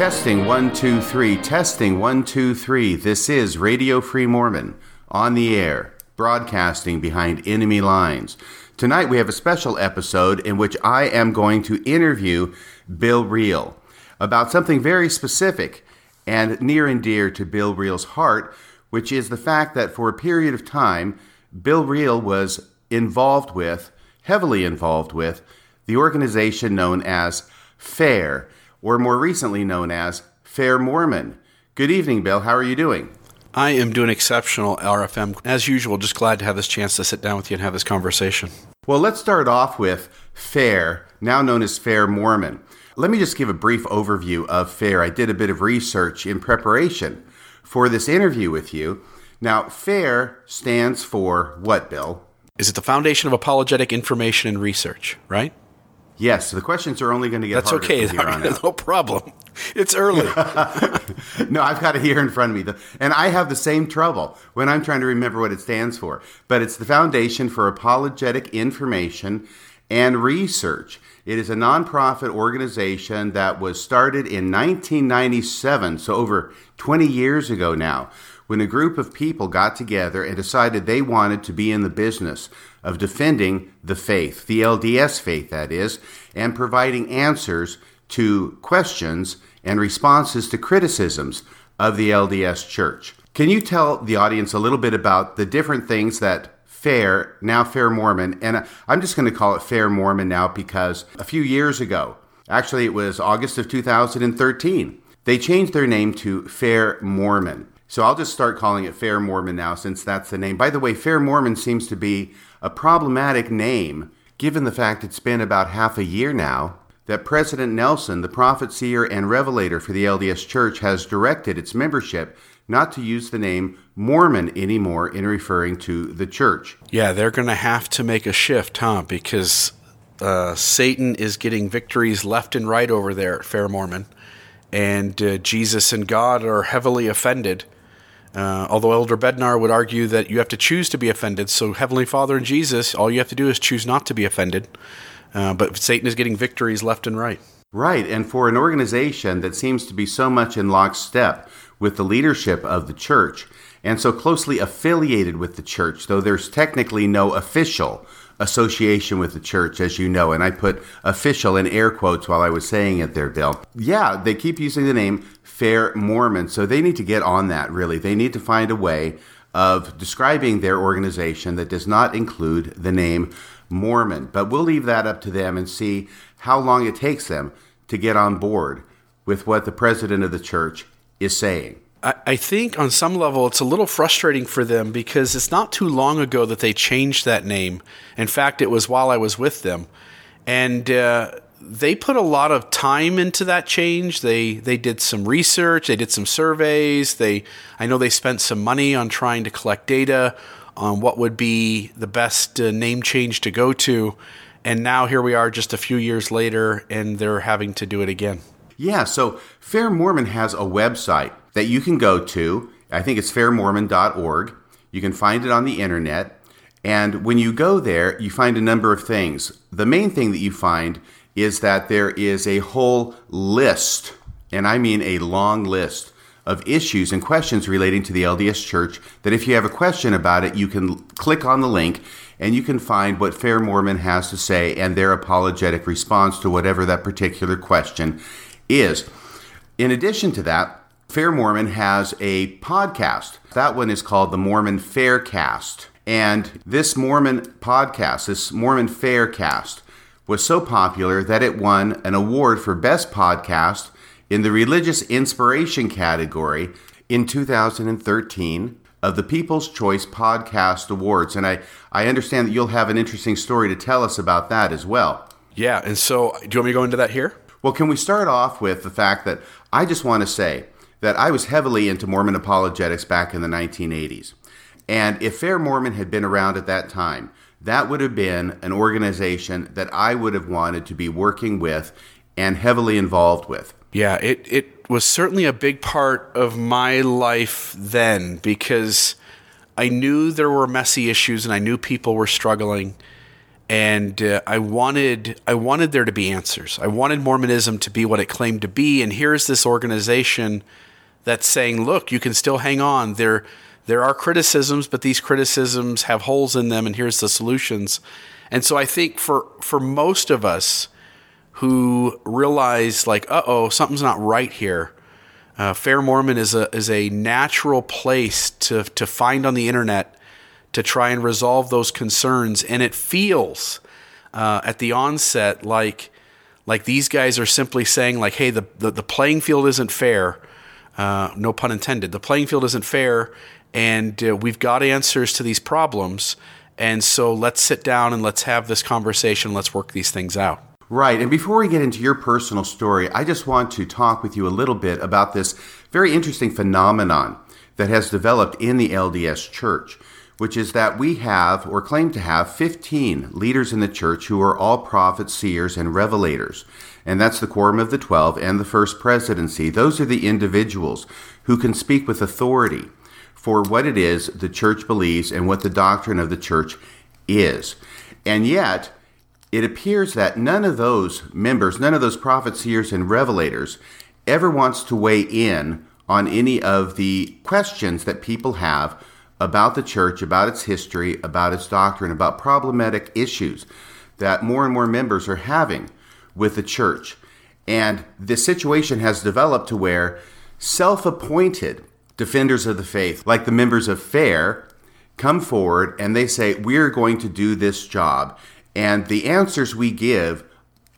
Testing one, two, three. Testing one, two, three. This is Radio Free Mormon on the air, broadcasting behind enemy lines. Tonight we have a special episode in which I am going to interview Bill Reel about something very specific and near and dear to Bill Reel's heart, which is the fact that for a period of time, Bill Reel was involved with, heavily involved with, the organization known as FAIR, or more recently known as Fair Mormon. Good evening, Bill. How are you doing? I am doing exceptional, RFM. As usual, just glad to have this chance to sit down with you and have this conversation. Well, let's start off with FAIR, now known as Fair Mormon. Let me just give a brief overview of FAIR. I did a bit of research in preparation for this interview with you. Now, FAIR stands for what, Bill? Is it the Foundation of Apologetic Information and Research, right? Yes, the questions are only going to get That's harder okay. from here on out. no problem. It's early. no, I've got it here in front of me. And I have the same trouble when I'm trying to remember what it stands for. But it's the Foundation for Apologetic Information and Research. It is a nonprofit organization that was started in 1997, so over 20 years ago now, when a group of people got together and decided they wanted to be in the business of defending the faith, the LDS faith, that is, and providing answers to questions and responses to criticisms of the LDS Church. Can you tell the audience a little bit about the different things that Fair, now Fair Mormon, and I'm just going to call it Fair Mormon now because a few years ago, actually it was August of 2013, they changed their name to Fair Mormon. So I'll just start calling it Fair Mormon now since that's the name. By the way, Fair Mormon seems to be a problematic name given the fact it's been about half a year now that President Nelson, the prophet, seer, and revelator for the LDS Church, has directed its membership not to use the name Mormon anymore in referring to the church. yeah, they're going to have to make a shift, huh? Because uh, Satan is getting victories left and right over there at Fair Mormon, and uh, Jesus and God are heavily offended. Uh, although Elder Bednar would argue that you have to choose to be offended. So, Heavenly Father and Jesus, all you have to do is choose not to be offended. Uh, but Satan is getting victories left and right. Right, and for an organization that seems to be so much in lockstep with the leadership of the church and so closely affiliated with the church, though there's technically no official association with the church, as you know, and I put official in air quotes while I was saying it there, Bill. Yeah, they keep using the name Fair Mormon, so they need to get on that, really. They need to find a way of describing their organization that does not include the name Mormon. But we'll leave that up to them and see how long it takes them to get on board with what the president of the church is saying. I, I think on some level it's a little frustrating for them because it's not too long ago that they changed that name. In fact, it was while I was with them. And uh, they put a lot of time into that change. They they did some research, they did some surveys. They I know they spent some money on trying to collect data on what would be the best uh, name change to go to. And now here we are just a few years later and they're having to do it again. Yeah, so Fair Mormon has a website that you can go to. I think it's fairmormon.org. You can find it on the internet. And when you go there, you find a number of things. The main thing that you find is that there is a whole list, and I mean a long list, of issues and questions relating to the LDS Church. That if you have a question about it, you can click on the link and you can find what Fair Mormon has to say and their apologetic response to whatever that particular question is. In addition to that, Fair Mormon has a podcast. That one is called the Mormon Faircast. And this Mormon podcast, this Mormon Faircast, was so popular that it won an award for Best Podcast in the Religious Inspiration category in 2013 of the People's Choice Podcast Awards. And I, I understand that you'll have an interesting story to tell us about that as well. Yeah, and so do you want me to go into that here? Well, can we start off with the fact that I just want to say that I was heavily into Mormon apologetics back in the 1980s. And if Fair Mormon had been around at that time, that would have been an organization that I would have wanted to be working with and heavily involved with. Yeah, it, it was certainly a big part of my life then because I knew there were messy issues and I knew people were struggling. and uh, I wanted I wanted there to be answers. I wanted Mormonism to be what it claimed to be, and here's this organization that's saying, "Look, you can still hang on. There there are criticisms, but these criticisms have holes in them, and here's the solutions." And so I think for for most of us who realize like, "Uh oh, something's not right here." Uh, Fair Mormon is a is a natural place to to find on the internet to try and resolve those concerns. And it feels uh, at the onset like like these guys are simply saying like, hey, the the, the playing field isn't fair. Uh, no pun intended. The playing field isn't fair, and uh, we've got answers to these problems. And so let's sit down and let's have this conversation. Let's work these things out. Right. And before we get into your personal story, I just want to talk with you a little bit about this very interesting phenomenon that has developed in the LDS church which is that we have, or claim to have, 15 leaders in the church who are all prophets, seers, and revelators. And that's the Quorum of the Twelve and the First Presidency. Those are the individuals who can speak with authority for what it is the church believes and what the doctrine of the church is. And yet, it appears that none of those members, none of those prophets, seers, and revelators ever wants to weigh in on any of the questions that people have about the church, about its history, about its doctrine, about problematic issues that more and more members are having with the church. And this situation has developed to where self appointed defenders of the faith, like the members of FAIR, come forward and they say, We're going to do this job. And the answers we give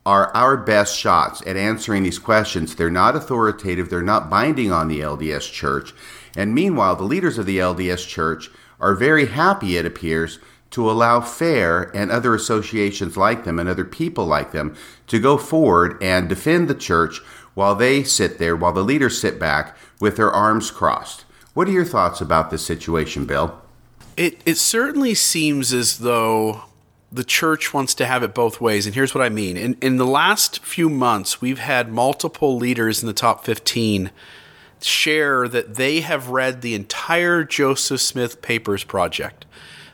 are our best shots at answering these questions. They're not authoritative, they're not binding on the LDS church. And meanwhile, the leaders of the LDS Church are very happy, it appears, to allow FAIR and other associations like them and other people like them to go forward and defend the church while they sit there, while the leaders sit back with their arms crossed. What are your thoughts about this situation, Bill? It, it certainly seems as though the church wants to have it both ways. And here's what I mean. In, in the last few months, we've had multiple leaders in the top 15 share that they have read the entire Joseph Smith Papers project.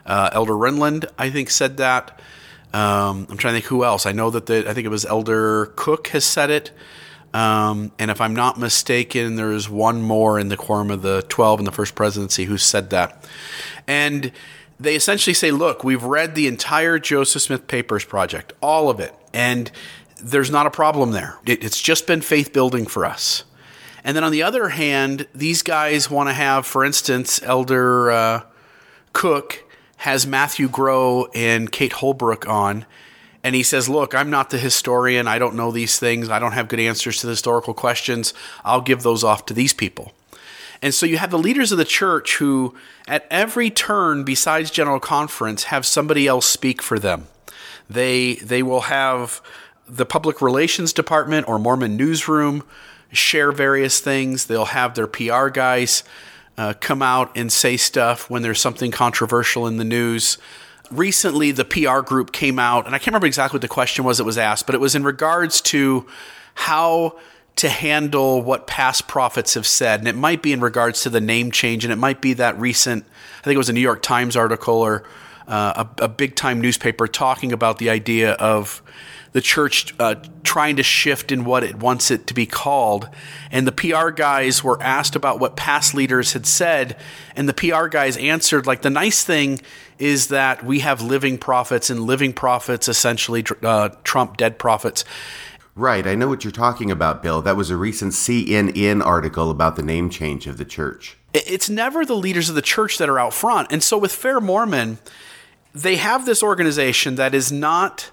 Uh, Elder Renlund, I think, said that. Um, I'm trying to think who else. I know that the, I think it was Elder Cook has said it. Um, and if I'm not mistaken, there's one more in the quorum of the 12 in the first presidency who said that. And they essentially say, look, we've read the entire Joseph Smith Papers project, all of it. And there's not a problem there. It, it's just been faith building for us. And then on the other hand, these guys want to have, for instance, Elder uh, Cook has Matthew Grow and Kate Holbrook on. And he says, Look, I'm not the historian. I don't know these things. I don't have good answers to the historical questions. I'll give those off to these people. And so you have the leaders of the church who, at every turn besides General Conference, have somebody else speak for them. They, they will have the public relations department or Mormon newsroom share various things. They'll have their PR guys uh, come out and say stuff when there's something controversial in the news. Recently, the PR group came out, and I can't remember exactly what the question was that was asked, but it was in regards to how to handle what past prophets have said. And it might be in regards to the name change, and it might be that recent, I think it was a New York Times article or uh, a, a big time newspaper talking about the idea of the church uh, trying to shift in what it wants it to be called. And the PR guys were asked about what past leaders had said, and the PR guys answered like the nice thing is that we have living prophets, and living prophets essentially uh, trump dead prophets. Right, I know what you're talking about, Bill. That was a recent CNN article about the name change of the church. It's never the leaders of the church that are out front. And so with Fair Mormon, they have this organization that is not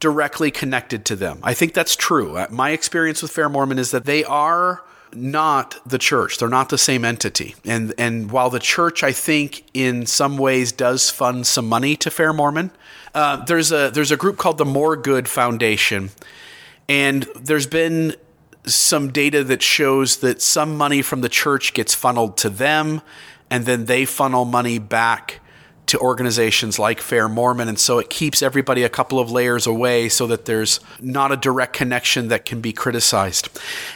directly connected to them. I think that's true. Uh, my experience with Fair Mormon is that they are not the church. They're not the same entity. And and while the church, I think, in some ways does fund some money to Fair Mormon, uh, there's a there's a group called the More Good Foundation, and there's been some data that shows that some money from the church gets funneled to them, and then they funnel money back to organizations like Fair Mormon. And so it keeps everybody a couple of layers away so that there's not a direct connection that can be criticized.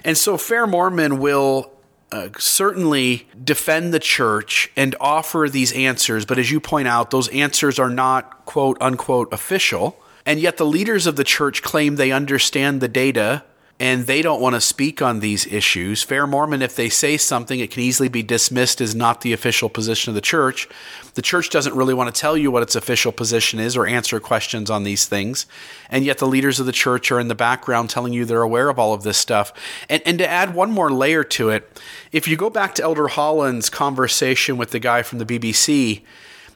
And so Fair Mormon will uh, certainly defend the church and offer these answers, but as you point out, those answers are not quote unquote official. And yet the leaders of the church claim they understand the data and they don't want to speak on these issues. Fair Mormon, if they say something, it can easily be dismissed as not the official position of the church. The church doesn't really want to tell you what its official position is or answer questions on these things. And yet the leaders of the church are in the background telling you they're aware of all of this stuff. And, and to add one more layer to it, if you go back to Elder Holland's conversation with the guy from the BBC,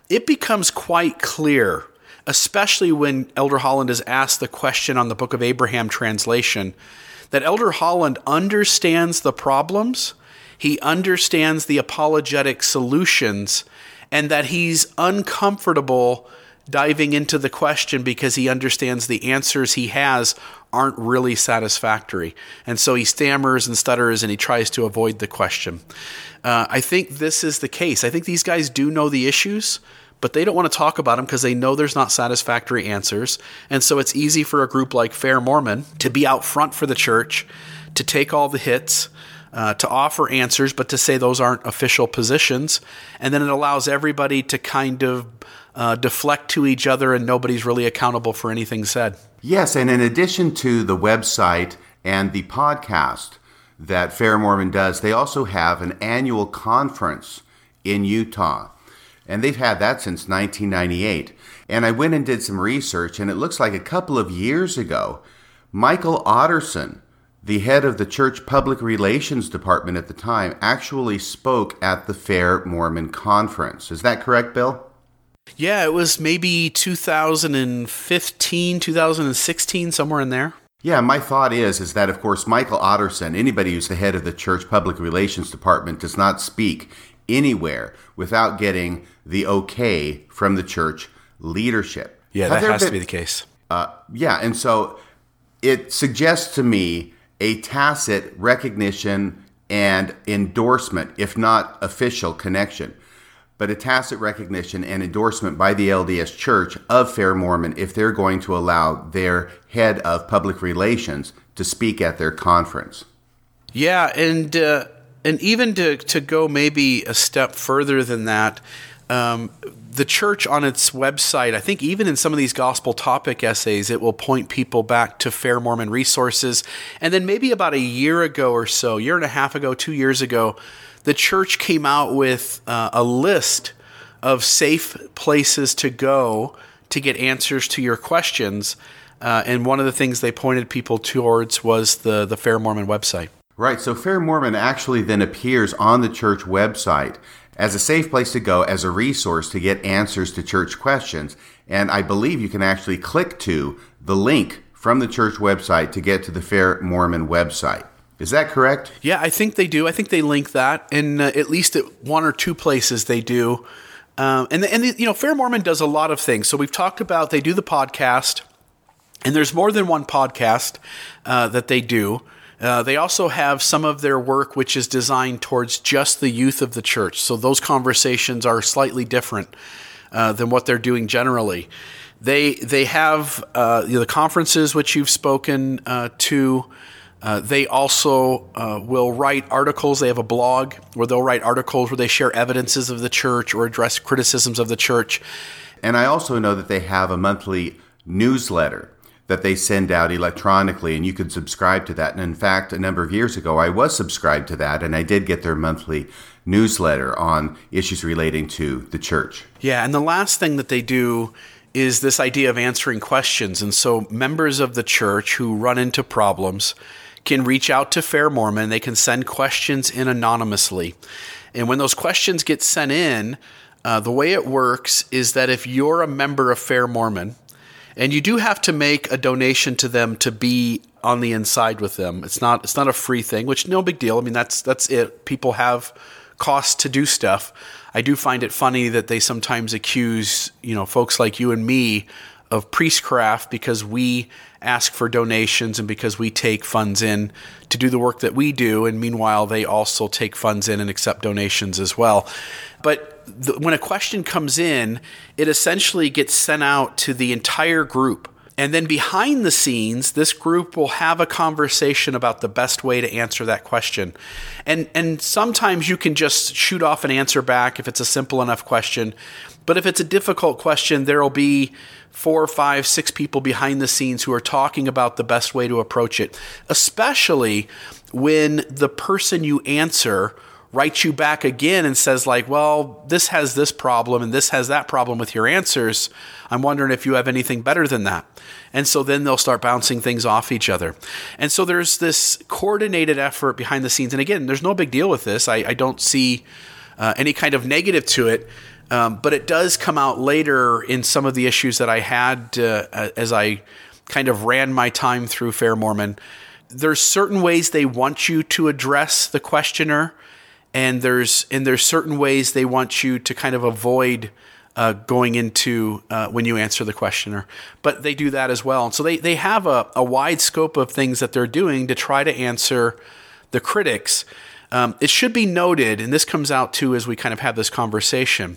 it becomes quite clear especially when Elder Holland is asked the question on the Book of Abraham translation that Elder Holland understands the problems, he understands the apologetic solutions, and that he's uncomfortable diving into the question because he understands the answers he has aren't really satisfactory. And so he stammers and stutters and he tries to avoid the question. Uh, I think this is the case. I think these guys do know the issues but they don't want to talk about them because they know there's not satisfactory answers. And so it's easy for a group like Fair Mormon to be out front for the church, to take all the hits, uh, to offer answers, but to say those aren't official positions. And then it allows everybody to kind of uh, deflect to each other, and nobody's really accountable for anything said. Yes, and in addition to the website and the podcast that Fair Mormon does, they also have an annual conference in Utah and they've had that since 1998. And I went and did some research, and it looks like a couple of years ago, Michael Otterson, the head of the church public relations department at the time, actually spoke at the Fair Mormon Conference. Is that correct, Bill? Yeah, it was maybe 2015, 2016, somewhere in there. Yeah, my thought is is that of course Michael Otterson, anybody who's the head of the church public relations department does not speak anywhere without getting the okay from the church leadership. Yeah, Have that has been, to be the case. Uh, yeah, and so it suggests to me a tacit recognition and endorsement, if not official connection, but a tacit recognition and endorsement by the LDS Church of Fair Mormon if they're going to allow their head of public relations to speak at their conference. Yeah, and uh, and even to to go maybe a step further than that, um, the church on its website, I think even in some of these gospel topic essays, it will point people back to Fair Mormon resources. And then maybe about a year ago or so, year and a half ago, two years ago, the church came out with uh, a list of safe places to go to get answers to your questions. Uh, and one of the things they pointed people towards was the the Fair Mormon website. Right. So Fair Mormon actually then appears on the church website as a safe place to go, as a resource to get answers to church questions. And I believe you can actually click to the link from the church website to get to the Fair Mormon website. Is that correct? Yeah, I think they do. I think they link that, and uh, at least at one or two places they do. Um, and and the, you know, Fair Mormon does a lot of things. So we've talked about they do the podcast, and there's more than one podcast uh, that they do. Uh, they also have some of their work which is designed towards just the youth of the church. So those conversations are slightly different uh, than what they're doing generally. They they have uh, the conferences which you've spoken uh, to. Uh, they also will write articles. They have a blog where they'll write articles where they share evidences of the church or address criticisms of the church. And I also know that they have a monthly newsletter that they send out electronically, and you can subscribe to that. And in fact, a number of years ago, I was subscribed to that, and I did get their monthly newsletter on issues relating to the church. Yeah, and the last thing that they do is this idea of answering questions. And so members of the church who run into problems can reach out to Fair Mormon, they can send questions in anonymously. And when those questions get sent in, uh, the way it works is that if you're a member of Fair Mormon, and you do have to make a donation to them to be on the inside with them. It's not it's not a free thing, which no big deal. I mean that's that's it. People have costs to do stuff. I do find it funny that they sometimes accuse, you know, folks like you and me of priestcraft because we ask for donations and because we take funds in to do the work that we do and meanwhile they also take funds in and accept donations as well. But when a question comes in, it essentially gets sent out to the entire group. And then behind the scenes, this group will have a conversation about the best way to answer that question. And and sometimes you can just shoot off an answer back if it's a simple enough question. But if it's a difficult question, there'll be four, five, six people behind the scenes who are talking about the best way to approach it, especially when the person you answer writes you back again and says like well this has this problem and this has that problem with your answers. I'm wondering if you have anything better than that. And so then they'll start bouncing things off each other. And so there's this coordinated effort behind the scenes. And again there's no big deal with this. I, I don't see uh, any kind of negative to it. Um, but it does come out later in some of the issues that I had uh, as I kind of ran my time through Fair Mormon. There's certain ways they want you to address the questioner, and there's and there's certain ways they want you to kind of avoid uh, going into uh, when you answer the questioner. But they do that as well, and so they they have a, a wide scope of things that they're doing to try to answer the critics. Um, it should be noted, and this comes out too as we kind of have this conversation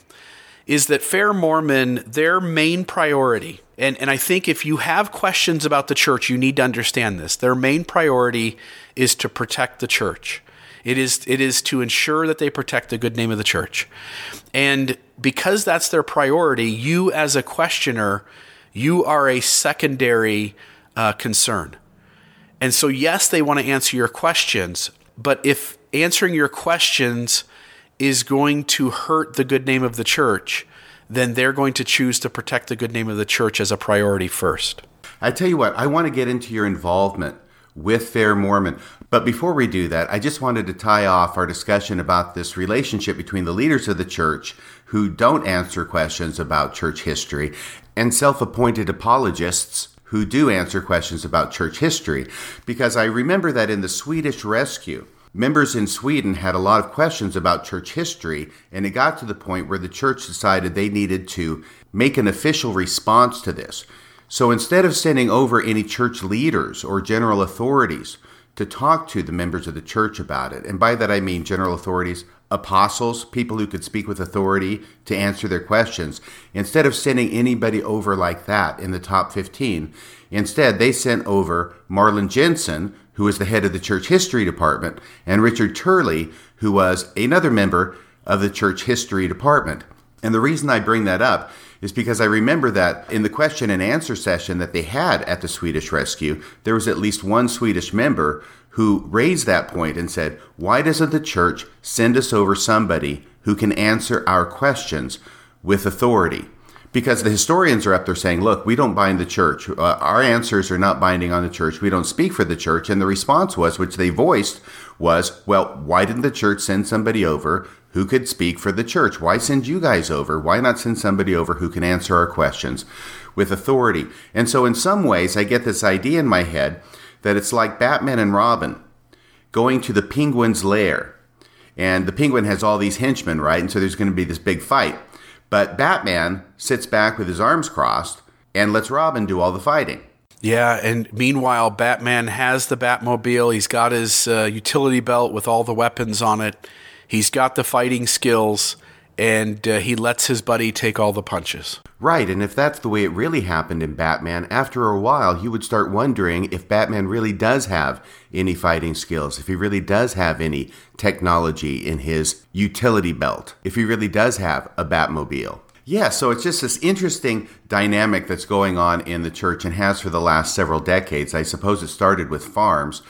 is that Fair Mormon, their main priority, and, and I think if you have questions about the church, you need to understand this. Their main priority is to protect the church. It is, it is to ensure that they protect the good name of the church. And because that's their priority, you as a questioner, you are a secondary uh, concern. And so, yes, they want to answer your questions, but if answering your questions is going to hurt the good name of the church, then they're going to choose to protect the good name of the church as a priority first. I tell you what, I want to get into your involvement with Fair Mormon. But before we do that, I just wanted to tie off our discussion about this relationship between the leaders of the church who don't answer questions about church history and self appointed apologists who do answer questions about church history. Because I remember that in the Swedish rescue, Members in Sweden had a lot of questions about church history, and it got to the point where the church decided they needed to make an official response to this. So instead of sending over any church leaders or general authorities to talk to the members of the church about it, and by that I mean general authorities, apostles, people who could speak with authority to answer their questions, instead of sending anybody over like that in the top 15, instead they sent over Marlin Jensen, who was the head of the church history department, and Richard Turley, who was another member of the church history department. And the reason I bring that up is because I remember that in the question and answer session that they had at the Swedish rescue, there was at least one Swedish member who raised that point and said, Why doesn't the church send us over somebody who can answer our questions with authority? because the historians are up there saying, look, we don't bind the church. Uh, our answers are not binding on the church. We don't speak for the church. And the response was, which they voiced, was, well, why didn't the church send somebody over who could speak for the church? Why send you guys over? Why not send somebody over who can answer our questions with authority? And so, in some ways, I get this idea in my head that it's like Batman and Robin going to the penguin's lair. And the penguin has all these henchmen, right? And so there's going to be this big fight. But Batman sits back with his arms crossed and lets Robin do all the fighting. Yeah, and meanwhile, Batman has the Batmobile. He's got his uh, utility belt with all the weapons on it. He's got the fighting skills and uh, he lets his buddy take all the punches. Right, and if that's the way it really happened in Batman, after a while you would start wondering if Batman really does have any fighting skills, if he really does have any technology in his utility belt, if he really does have a Batmobile. Yeah, so it's just this interesting dynamic that's going on in the church and has for the last several decades. I suppose it started with FARMS.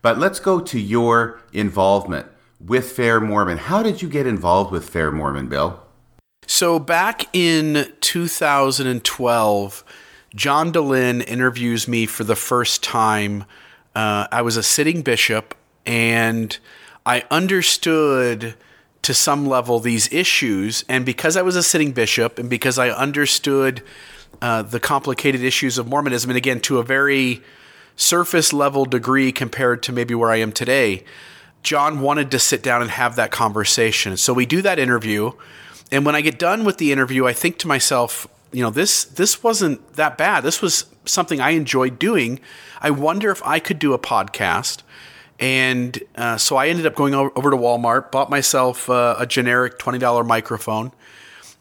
But let's go to your involvement with Fair Mormon. How did you get involved with Fair Mormon, Bill? So back in 2012, John Dehlin interviews me for the first time. Uh, I was a sitting bishop, and I understood to some level these issues. And because I was a sitting bishop, and because I understood uh, the complicated issues of Mormonism, and again, to a very surface level degree compared to maybe where I am today, John wanted to sit down and have that conversation. So we do that interview. And when I get done with the interview, I think to myself, you know, this this wasn't that bad. This was something I enjoyed doing. I wonder if I could do a podcast. And uh, so I ended up going over to Walmart, bought myself uh, a generic $20 microphone,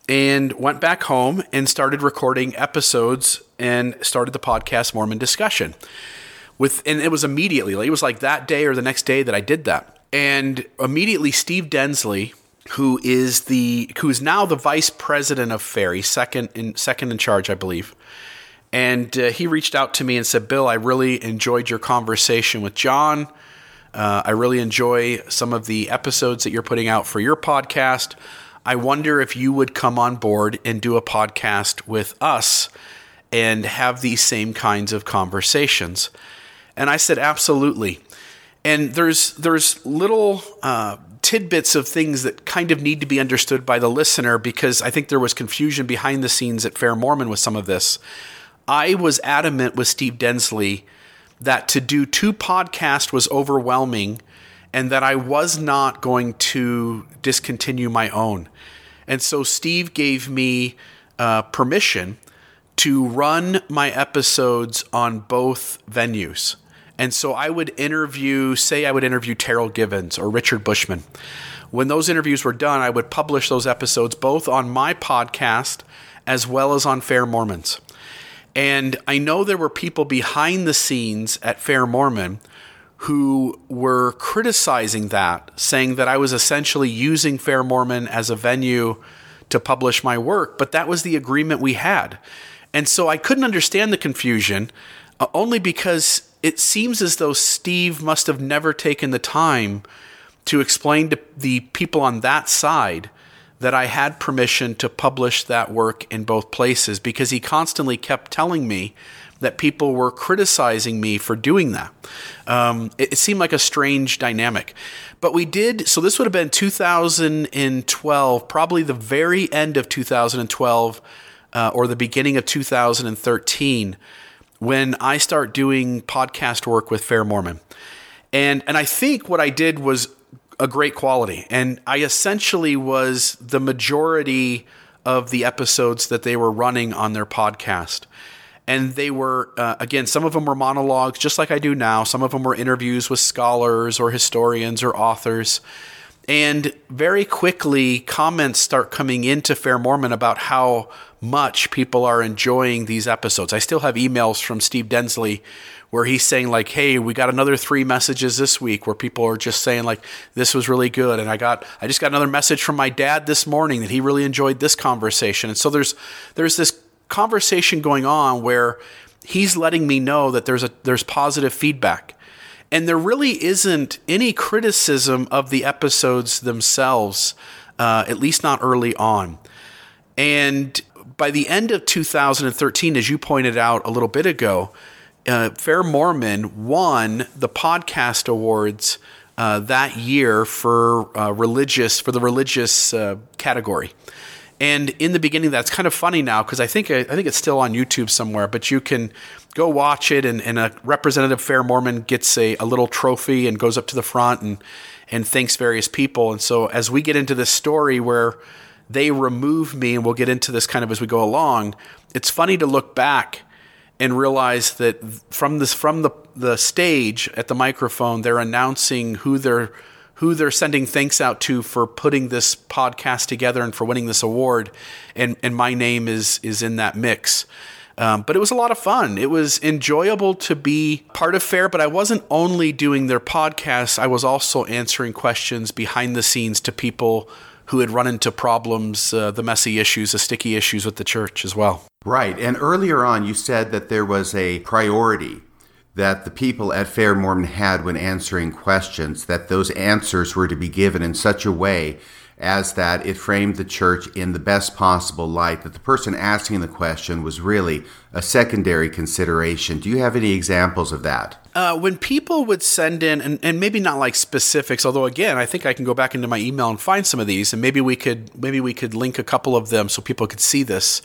and went back home and started recording episodes and started the podcast Mormon Discussion. With and it was immediately, like, it was like that day or the next day that I did that. And immediately Steve Densley, who is the who is now the vice president of Fair, second in second in charge, I believe. And uh, he reached out to me and said, "Bill, I really enjoyed your conversation with John. Uh, I really enjoy some of the episodes that you're putting out for your podcast. I wonder if you would come on board and do a podcast with us and have these same kinds of conversations." And I said, "Absolutely." And there's there's little uh, tidbits of things that kind of need to be understood by the listener because I think there was confusion behind the scenes at Fair Mormon with some of this. I was adamant with Steve Densley that to do two podcasts was overwhelming and that I was not going to discontinue my own. And so Steve gave me uh, permission to run my episodes on both venues. And so I would interview, say, I would interview Terryl Givens or Richard Bushman. When those interviews were done, I would publish those episodes both on my podcast as well as on Fair Mormons. And I know there were people behind the scenes at Fair Mormon who were criticizing that, saying that I was essentially using Fair Mormon as a venue to publish my work, but that was the agreement we had. And so I couldn't understand the confusion uh, only because it seems as though Steve must have never taken the time to explain to the people on that side that I had permission to publish that work in both places because he constantly kept telling me that people were criticizing me for doing that. Um, it, it, seemed like a strange dynamic. But we did, so this would have been 2012, probably the very end of 2012 uh, or the beginning of 2013 when I start doing podcast work with Fair Mormon. And and I think what I did was a great quality. And I essentially was the majority of the episodes that they were running on their podcast. And they were, uh, again, some of them were monologues, just like I do now. Some of them were interviews with scholars or historians or authors. And very quickly, comments start coming into Fair Mormon about how much people are enjoying these episodes. I still have emails from Steve Densley where he's saying like, "Hey, we got another three messages this week where people are just saying like this was really good." And I got I just got another message from my dad this morning that he really enjoyed this conversation. And so there's there's this conversation going on where he's letting me know that there's a there's positive feedback. And there really isn't any criticism of the episodes themselves, uh, at least not early on. And by the end of 2013, as you pointed out a little bit ago, uh, Fair Mormon won the podcast awards uh, that year for uh, religious for the religious uh, category. And in the beginning, that's kind of funny now because I think I think it's still on YouTube somewhere. But you can go watch it, and, and a representative Fair Mormon gets a, a little trophy and goes up to the front and and thanks various people. And so as we get into this story where they remove me, and we'll get into this kind of as we go along. It's funny to look back and realize that from this from the the stage at the microphone, they're announcing who they're who they're sending thanks out to for putting this podcast together and for winning this award, and and my name is is in that mix. Um, but it was a lot of fun. It was enjoyable to be part of Fair, but I wasn't only doing their podcasts, I was also answering questions behind the scenes to people who had run into problems, uh, the messy issues, the sticky issues with the church as well. Right. And earlier on, you said that there was a priority that the people at Fair Mormon had when answering questions, that those answers were to be given in such a way as that it framed the church in the best possible light, that the person asking the question was really a secondary consideration. Do you have any examples of that? Uh, when people would send in, and, and maybe not like specifics, although again, I think I can go back into my email and find some of these, and maybe we could maybe we could link a couple of them so people could see this.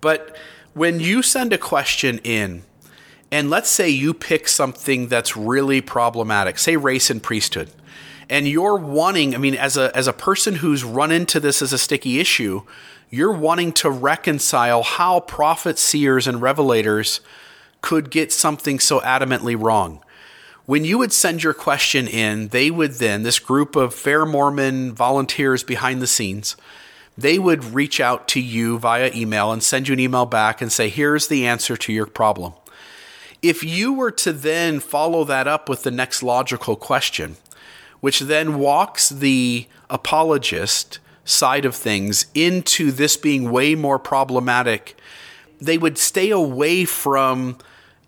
But when you send a question in, and let's say you pick something that's really problematic, say race and priesthood, and you're wanting, I mean, as a as a person who's run into this as a sticky issue, you're wanting to reconcile how prophets, seers, and revelators could get something so adamantly wrong. When you would send your question in, they would then, this group of fair Mormon volunteers behind the scenes, they would reach out to you via email and send you an email back and say, here's the answer to your problem. If you were to then follow that up with the next logical question, which then walks the apologist side of things into this being way more problematic, they would stay away from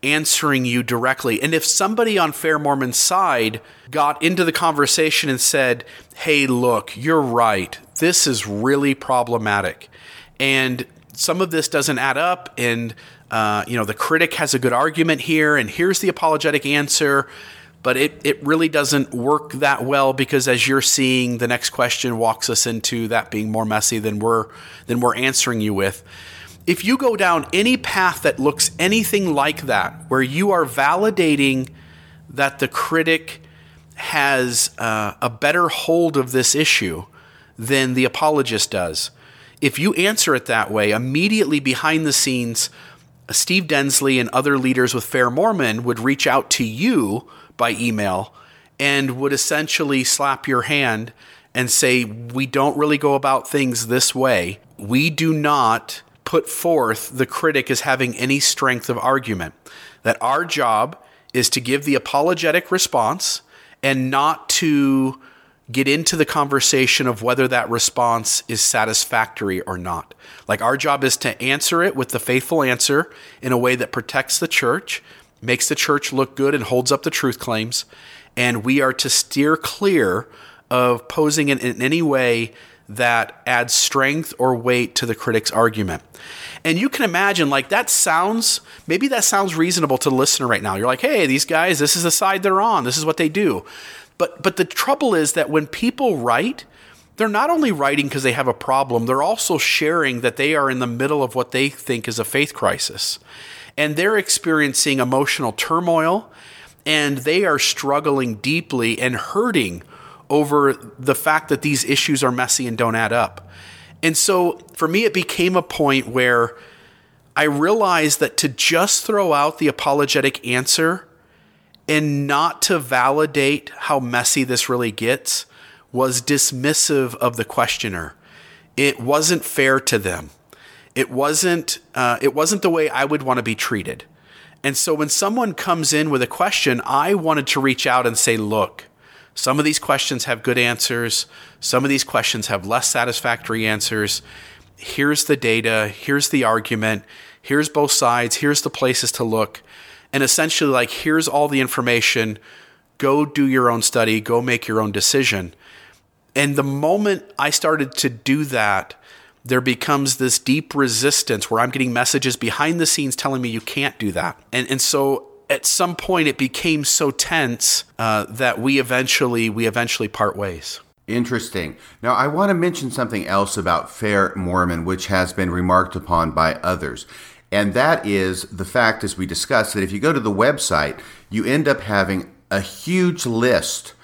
answering you directly. And if somebody on Fair Mormon's side got into the conversation and said, hey, look, you're right, this is really problematic. And some of this doesn't add up. And, uh, you know, the critic has a good argument here, and here's the apologetic answer. But it, it really doesn't work that well because as you're seeing, the next question walks us into that being more messy than we're than we're answering you with if you go down any path that looks anything like that, where you are validating that the critic has uh, a better hold of this issue than the apologist does, if you answer it that way, immediately behind the scenes, Steve Densley and other leaders with Fair Mormon would reach out to you by email and would essentially slap your hand and say, We don't really go about things this way. We do not put forth the critic as having any strength of argument. That our job is to give the apologetic response and not to get into the conversation of whether that response is satisfactory or not. Like our job is to answer it with the faithful answer in a way that protects the church, makes the church look good, and holds up the truth claims. And we are to steer clear of posing it in any way that adds strength or weight to the critic's argument. And you can imagine, like, that sounds, maybe that sounds reasonable to the listener right now. You're like, hey, these guys, this is the side they're on, this is what they do. But, but the trouble is that when people write, they're not only writing because they have a problem, they're also sharing that they are in the middle of what they think is a faith crisis. And they're experiencing emotional turmoil and they are struggling deeply and hurting over the fact that these issues are messy and don't add up. And so for me, it became a point where I realized that to just throw out the apologetic answer and not to validate how messy this really gets was dismissive of the questioner. It wasn't fair to them. It wasn't. Uh, it wasn't the way I would want to be treated. And so when someone comes in with a question, I wanted to reach out and say, "Look, some of these questions have good answers, some of these questions have less satisfactory answers. Here's the data, here's the argument, here's both sides, here's the places to look. And essentially, like, here's all the information. Go do your own study, go make your own decision. And the moment I started to do that, there becomes this deep resistance where I'm getting messages behind the scenes telling me you can't do that. And, and so at some point it became so tense uh, that we eventually we eventually part ways. Interesting. Now, I want to mention something else about Fair Mormon, which has been remarked upon by others. And that is the fact, as we discussed, that if you go to the website, you end up having a huge list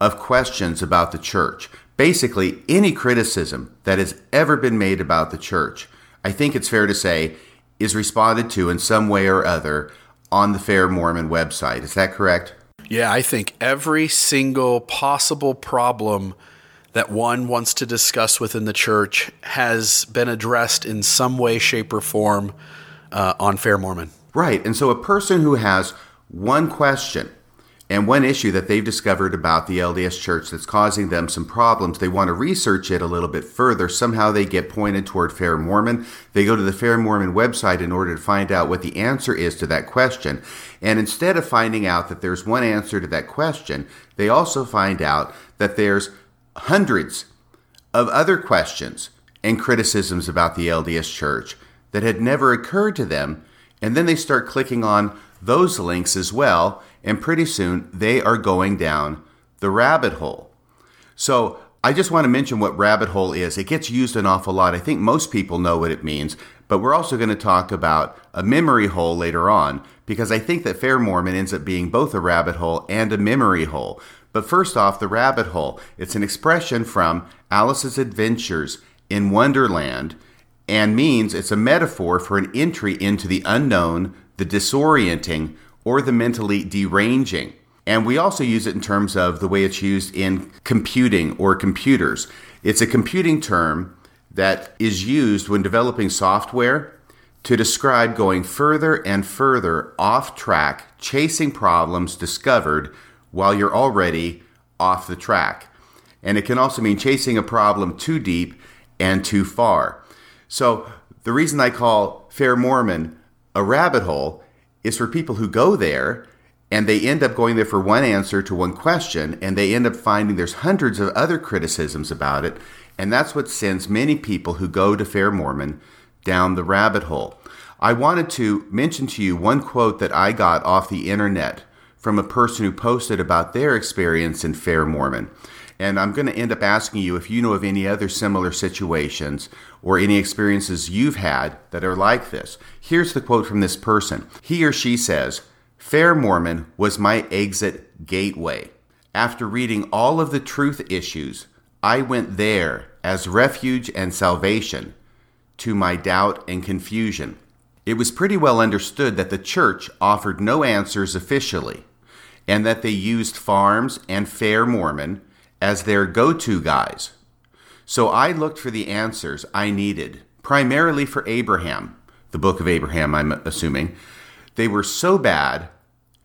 of questions about the church. Basically, any criticism that has ever been made about the church, I think it's fair to say, is responded to in some way or other on the Fair Mormon website. Is that correct? Yeah, I think every single possible problem that one wants to discuss within the church has been addressed in some way, shape, or form uh, on Fair Mormon. Right. And so a person who has one question and one issue that they've discovered about the LDS church that's causing them some problems, they want to research it a little bit further. Somehow they get pointed toward Fair Mormon. They go to the Fair Mormon website in order to find out what the answer is to that question. And instead of finding out that there's one answer to that question, they also find out that there's hundreds of other questions and criticisms about the LDS church that had never occurred to them. And then they start clicking on those links as well and pretty soon they are going down the rabbit hole. So I just want to mention what rabbit hole is. It gets used an awful lot. I think most people know what it means, but we're also going to talk about a memory hole later on because I think that Fair Mormon ends up being both a rabbit hole and a memory hole. But first off, the rabbit hole. It's an expression from Alice's Adventures in Wonderland and means it's a metaphor for an entry into the unknown, the disorienting, or the mentally deranging. And we also use it in terms of the way it's used in computing or computers. It's a computing term that is used when developing software to describe going further and further off track, chasing problems discovered while you're already off the track. And it can also mean chasing a problem too deep and too far. So, the reason I call Fair Mormon a rabbit hole is for people who go there and they end up going there for one answer to one question and they end up finding there's hundreds of other criticisms about it. And that's what sends many people who go to Fair Mormon down the rabbit hole. I wanted to mention to you one quote that I got off the internet from a person who posted about their experience in Fair Mormon. And I'm going to end up asking you if you know of any other similar situations or any experiences you've had that are like this. Here's the quote from this person. He or she says, Fair Mormon was my exit gateway. After reading all of the truth issues, I went there as refuge and salvation to my doubt and confusion. It was pretty well understood that the church offered no answers officially, and that they used FARMS and Fair Mormon as their go to guys. So I looked for the answers I needed, primarily for Abraham, the book of Abraham, I'm assuming. They were so bad,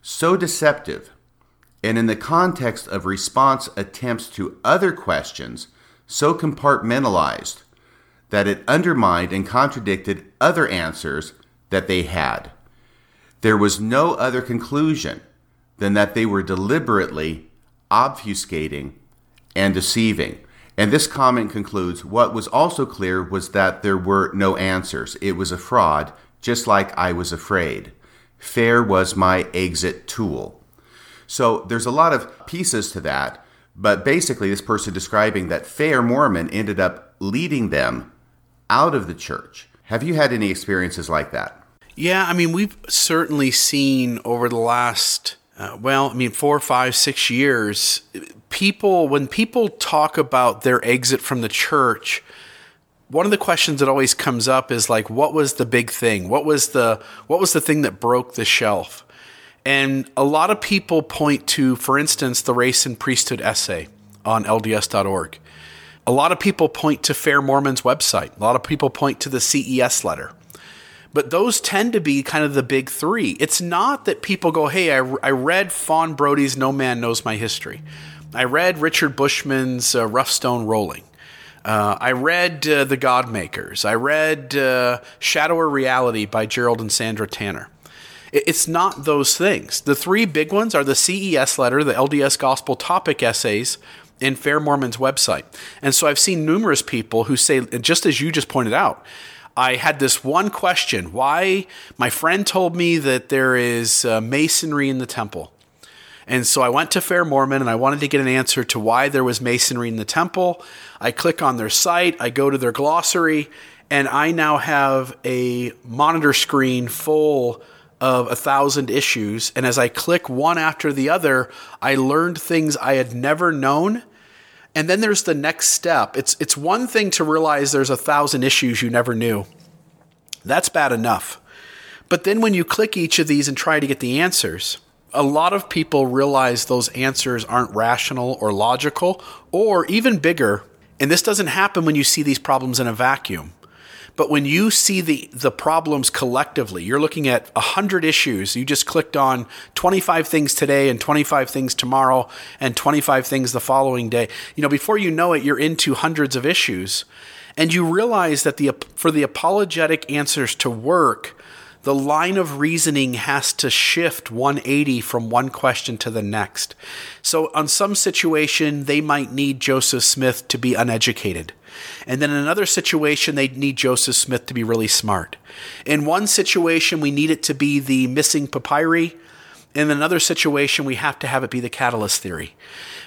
so deceptive, and in the context of response attempts to other questions, so compartmentalized that it undermined and contradicted other answers that they had. There was no other conclusion than that they were deliberately obfuscating and deceiving. And this comment concludes what was also clear was that there were no answers. It was a fraud, just like I was afraid. Fair was my exit tool. So there's a lot of pieces to that, but basically, this person describing that Fair Mormon ended up leading them out of the church. Have you had any experiences like that? Yeah, I mean, we've certainly seen over the last, uh, well, I mean, four, five, six years, people, when people talk about their exit from the church, one of the questions that always comes up is like, what was the big thing? What was the, what was the thing that broke the shelf? And a lot of people point to, for instance, the race and priesthood essay on LDS.org. A lot of people point to Fair Mormon's website. A lot of people point to the CES letter. But those tend to be kind of the big three. It's not that people go, hey, I, I read Fawn Brodie's No Man Knows My History. I read Richard Bushman's uh, Rough Stone Rolling. Uh, I read uh, The Godmakers. I read uh, Reality by Gerald and Sandra Tanner. It's not those things. The three big ones are the CES letter, the LDS Gospel topic essays, in Fair Mormon's website. And so I've seen numerous people who say, just as you just pointed out, I had this one question why my friend told me that there is uh, masonry in the temple. And so I went to Fair Mormon and I wanted to get an answer to why there was masonry in the temple. I click on their site, I go to their glossary, and I now have a monitor screen full of a thousand issues. And as I click one after the other, I learned things I had never known. And then there's the next step. It's it's one thing to realize there's a thousand issues you never knew. That's bad enough. But then when you click each of these and try to get the answers, a lot of people realize those answers aren't rational or logical, or even bigger. And this doesn't happen when you see these problems in a vacuum. But when you see the, the problems collectively, you're looking at 100 issues. You just clicked on 25 things today and 25 things tomorrow and 25 things the following day. You know, before you know it, you're into hundreds of issues. And you realize that the, for the apologetic answers to work, the line of reasoning has to shift 180 from one question to the next. So, on some situation, they might need Joseph Smith to be uneducated. And then in another situation, they need Joseph Smith to be really smart. In one situation, we need it to be the missing papyri. In another situation, we have to have it be the catalyst theory.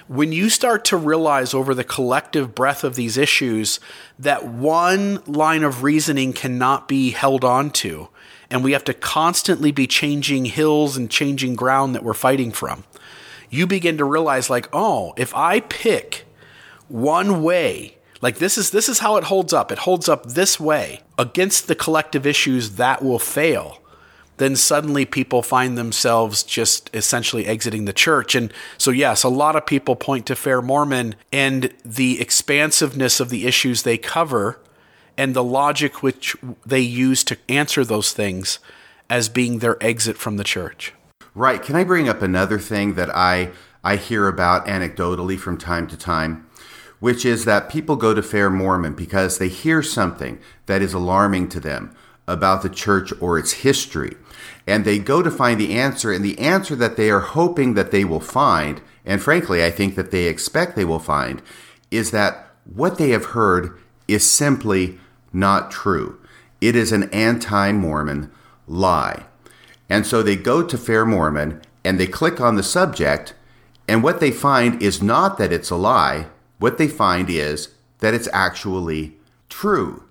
When you start to realize over the collective breadth of these issues that one line of reasoning cannot be held on to, and we have to constantly be changing hills and changing ground that we're fighting from. You begin to realize, like, oh, if I pick one way, like this is this is how it holds up. It holds up this way against the collective issues that will fail. Then suddenly people find themselves just essentially exiting the church. And so, yes, a lot of people point to Fair Mormon and the expansiveness of the issues they cover and the logic which they use to answer those things as being their exit from the church. Right. Can I bring up another thing that I I hear about anecdotally from time to time? Which is that people go to Fair Mormon because they hear something that is alarming to them about the church or its history. And they go to find the answer, and the answer that they are hoping that they will find, and frankly, I think that they expect they will find, is that what they have heard is simply not true. It is an anti Mormon lie. And so they go to Fair Mormon and they click on the subject, and what they find is not that it's a lie, what they find is that it's actually true.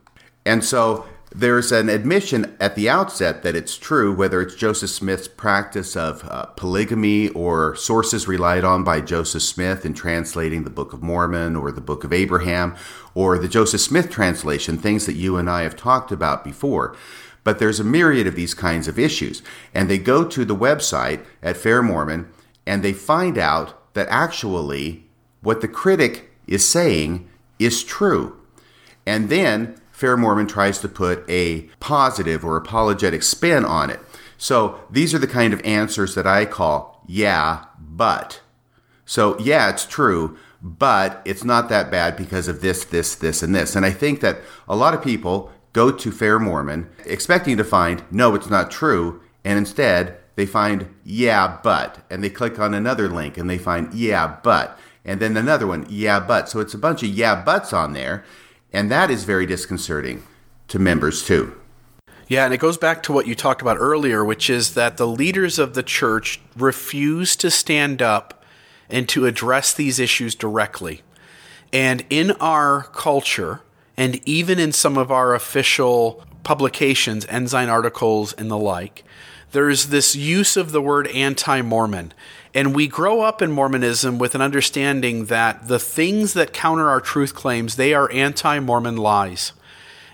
And so there's an admission at the outset that it's true, whether it's Joseph Smith's practice of uh, polygamy or sources relied on by Joseph Smith in translating the Book of Mormon or the Book of Abraham or the Joseph Smith translation, things that you and I have talked about before. But there's a myriad of these kinds of issues. And they go to the website at Fair Mormon and they find out that actually what the critic is saying is true. And then Fair Mormon tries to put a positive or apologetic spin on it. So these are the kind of answers that I call yeah, but. So, yeah, it's true, but it's not that bad because of this, this, this, and this. And I think that a lot of people go to Fair Mormon expecting to find, no, it's not true. And instead, they find, yeah, but. And they click on another link and they find, yeah, but. And then another one, yeah, but. So it's a bunch of yeah, buts on there. And that is very disconcerting to members too. Yeah, and it goes back to what you talked about earlier, which is that the leaders of the church refuse to stand up and to address these issues directly. And in our culture, and even in some of our official publications, Ensign articles, and the like, there's this use of the word anti Mormon. And we grow up in Mormonism with an understanding that the things that counter our truth claims, they are anti-Mormon lies.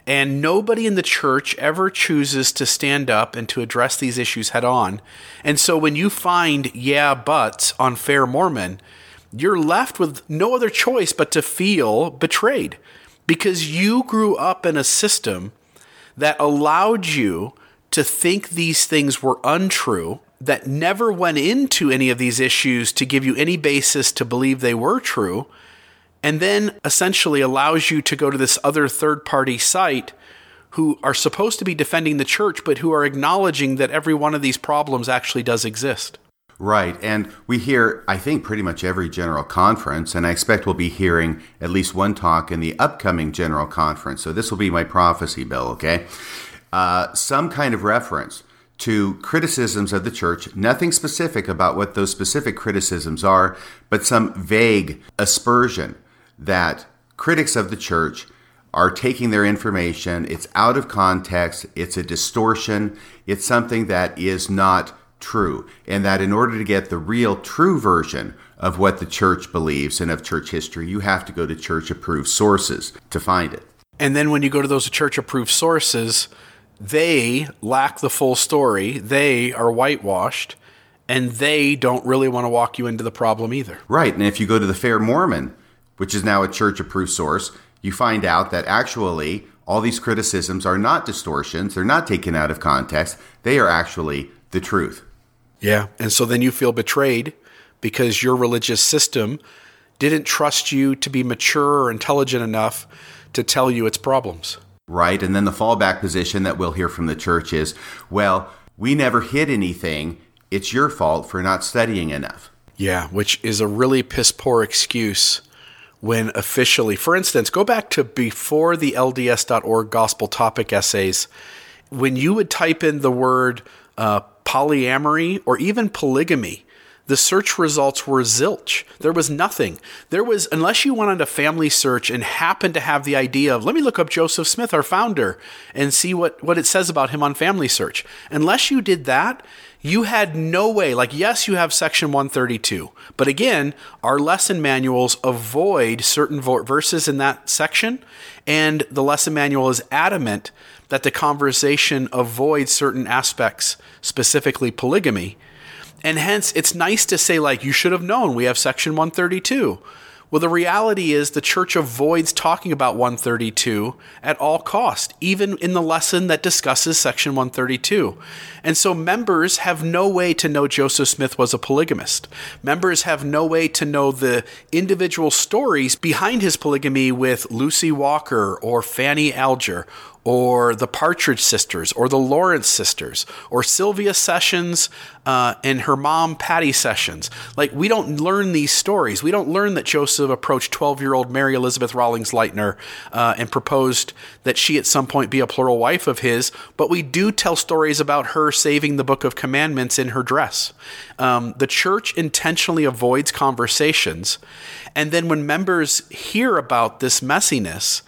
And nobody in the church ever chooses to stand up and to address these issues head on. And so when you find yeah buts on Fair Mormon, you're left with no other choice but to feel betrayed because you grew up in a system that allowed you to think these things were untrue that never went into any of these issues to give you any basis to believe they were true, and then essentially allows you to go to this other third party site who are supposed to be defending the church, but who are acknowledging that every one of these problems actually does exist. Right. And we hear, I think, pretty much every general conference, and I expect we'll be hearing at least one talk in the upcoming general conference. So this will be my prophecy, Bill, okay? Uh, some kind of reference to criticisms of the church, nothing specific about what those specific criticisms are, but some vague aspersion that critics of the church are taking their information, it's out of context, it's a distortion, it's something that is not true, and that in order to get the real true version of what the church believes and of church history, you have to go to church approved sources to find it. And then when you go to those church approved sources, they lack the full story. They are whitewashed and they don't really want to walk you into the problem either. Right. And if you go to the Fair Mormon, which is now a church approved source, you find out that actually all these criticisms are not distortions. They're not taken out of context. They are actually the truth. Yeah. And so then you feel betrayed because your religious system didn't trust you to be mature or intelligent enough to tell you its problems right? And then the fallback position that we'll hear from the church is, well, we never hid anything. It's your fault for not studying enough. Yeah, which is a really piss poor excuse when officially, for instance, go back to before the LDS.org gospel topic essays. When you would type in the word uh, polyamory or even polygamy, the search results were zilch. There was nothing. There was, unless you went on a family search and happened to have the idea of, let me look up Joseph Smith, our founder, and see what, what it says about him on family search. Unless you did that, you had no way. Like, yes, you have section 132, but again, our lesson manuals avoid certain verses in that section, and the lesson manual is adamant that the conversation avoids certain aspects, specifically polygamy. And hence, it's nice to say, like, you should have known we have section 132. Well, the reality is the church avoids talking about 132 at all cost, even in the lesson that discusses section 132. And so members have no way to know Joseph Smith was a polygamist. Members have no way to know the individual stories behind his polygamy with Lucy Walker or Fanny Alger or the Partridge Sisters, or the Lawrence Sisters, or Sylvia Sessions uh, and her mom Patty Sessions. Like, we don't learn these stories. We don't learn that Joseph approached 12 year old Mary Elizabeth Rollins Lightner uh, and proposed that she at some point be a plural wife of his, but we do tell stories about her saving the Book of Commandments in her dress. Um, the church intentionally avoids conversations. And then when members hear about this messiness,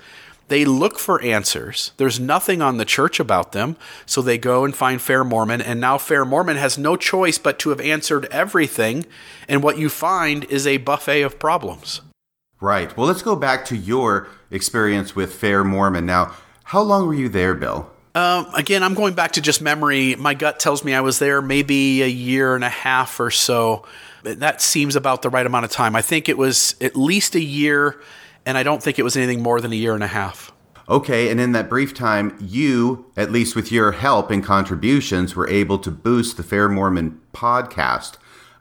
they look for answers. There's nothing on the church about them, so they go and find Fair Mormon, and now Fair Mormon has no choice but to have answered everything, and what you find is a buffet of problems. Right. Well, let's go back to your experience with Fair Mormon. Now, how long were you there, Bill? Um, again, I'm going back to just memory. My gut tells me I was there maybe a year and a half or so. That seems about the right amount of time. I think it was at least a year and I don't think it was anything more than a year and a half. Okay, and in that brief time, you, at least with your help and contributions, were able to boost the Fair Mormon podcast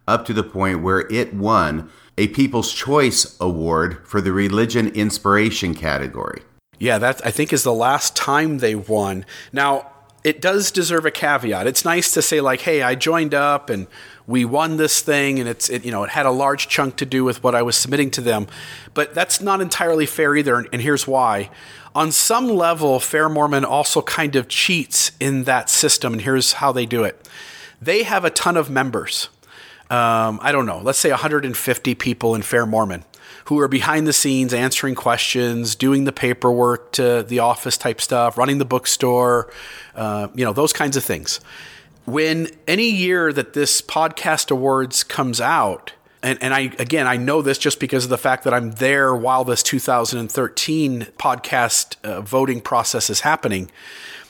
up to the point where it won a People's Choice Award for the Religion Inspiration category. Yeah, that I think is the last time they won. Now, it does deserve a caveat. It's nice to say like, "Hey, I joined up and we won this thing and it's it, you know it had a large chunk to do with what I was submitting to them. But that's not entirely fair either and, and here's why. On some level Fair Mormon also kind of cheats in that system and here's how they do it. They have a ton of members um, I don't know let's say 150 people in Fair Mormon who are behind the scenes answering questions, doing the paperwork to the office type stuff, running the bookstore, uh, you know, those kinds of things when any year that this podcast awards comes out, and, and I again I know this just because of the fact that I'm there while this 2013 podcast uh, voting process is happening.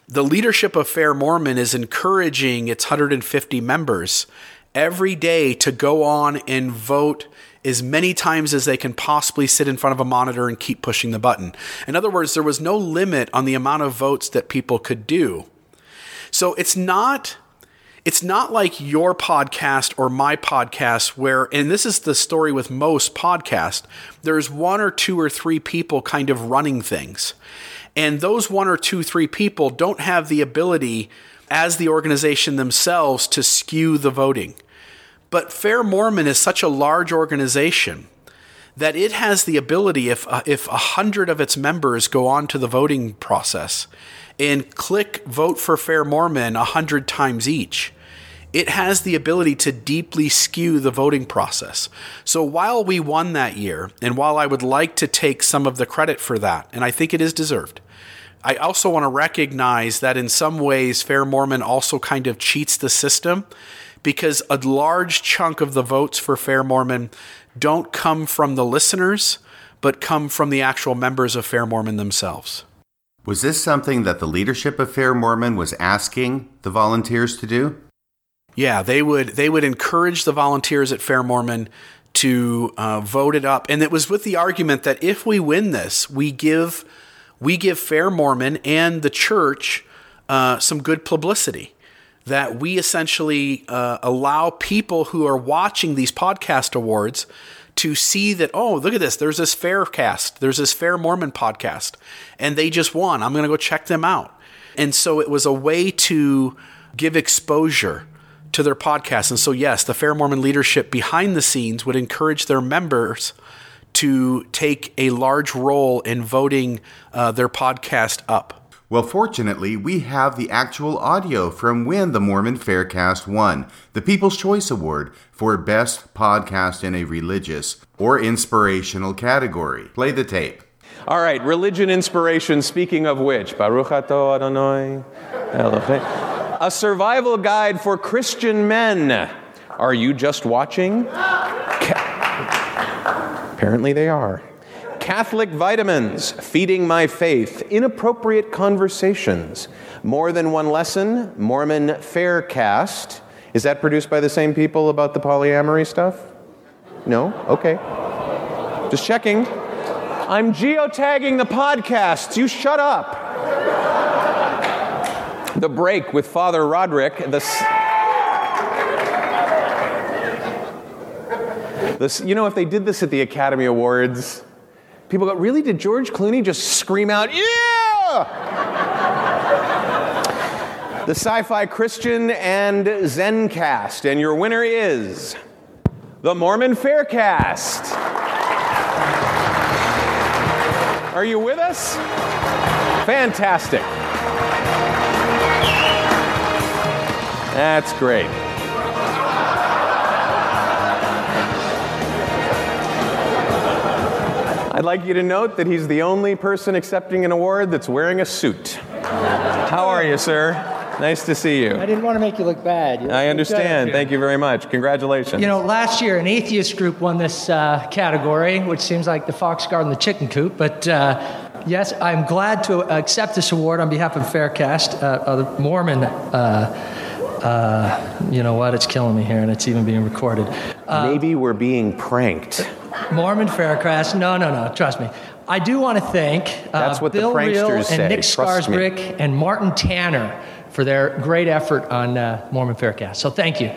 The leadership of Fair Mormon is encouraging its 150 members every day to go on and vote as many times as they can possibly sit in front of a monitor and keep pushing the button. In other words, there was no limit on the amount of votes that people could do. So it's not it's not like your podcast or my podcast where and this is the story with most podcasts there's one or two or three people kind of running things. And those one or two three people don't have the ability as the organization themselves to skew the voting. But fair mormon is such a large organization that it has the ability if uh, if a hundred of its members go on to the voting process and click vote for fair mormon a hundred times each it has the ability to deeply skew the voting process. So while we won that year, and while I would like to take some of the credit for that, and I think it is deserved, I also want to recognize that in some ways, Fair Mormon also kind of cheats the system because a large chunk of the votes for Fair Mormon don't come from the listeners, but come from the actual members of Fair Mormon themselves. Was this something that the leadership of Fair Mormon was asking the volunteers to do? Yeah, they would they would encourage the volunteers at Fair Mormon to uh, vote it up, and it was with the argument that if we win this, we give we give Fair Mormon and the church uh, some good publicity. That we essentially uh, allow people who are watching these podcast awards to see that oh look at this there's this faircast there's this fair mormon podcast and they just won i'm going to go check them out and so it was a way to give exposure to their podcast. And so, yes, the Fair Mormon leadership behind the scenes would encourage their members to take a large role in voting uh, their podcast up. Well, fortunately, we have the actual audio from when the Mormon Faircast won the People's Choice Award for Best Podcast in a Religious or Inspirational category. Play the tape. All right, religion inspiration, speaking of which, Baruch Adonai a survival guide for Christian men. Are you just watching? Apparently they are. Catholic vitamins, feeding my faith, inappropriate conversations, more than one lesson, Mormon Faircast. Is that produced by the same people about the polyamory stuff? No? Okay. Just checking. I'm geotagging the podcasts. You shut up. the break with Father Roderick. The, this, you know, if they did this at the Academy Awards, people go, really? Did George Clooney just scream out, yeah? the Sci Fi Christian and Zencast. And your winner is the Mormon Faircast. Are you with us? Fantastic. That's great. I'd like you to note that he's the only person accepting an award that's wearing a suit. How are you, sir? Nice to see you. I didn't want to make you look bad. You I understand. Thank you very much. Congratulations. You know, last year an atheist group won this uh, category, which seems like the fox guard and the chicken coop. But uh, yes, I'm glad to accept this award on behalf of Faircast, uh, the Mormon. Uh, uh, you know what? It's killing me here, and it's even being recorded. Uh, Maybe we're being pranked. Mormon Faircrest. No, no, no. Trust me. I do want to thank uh, That's what Bill Reel pranksters and say. Nick Trust me. And Martin Tanner for their great effort on uh, Mormon Faircast. So thank you.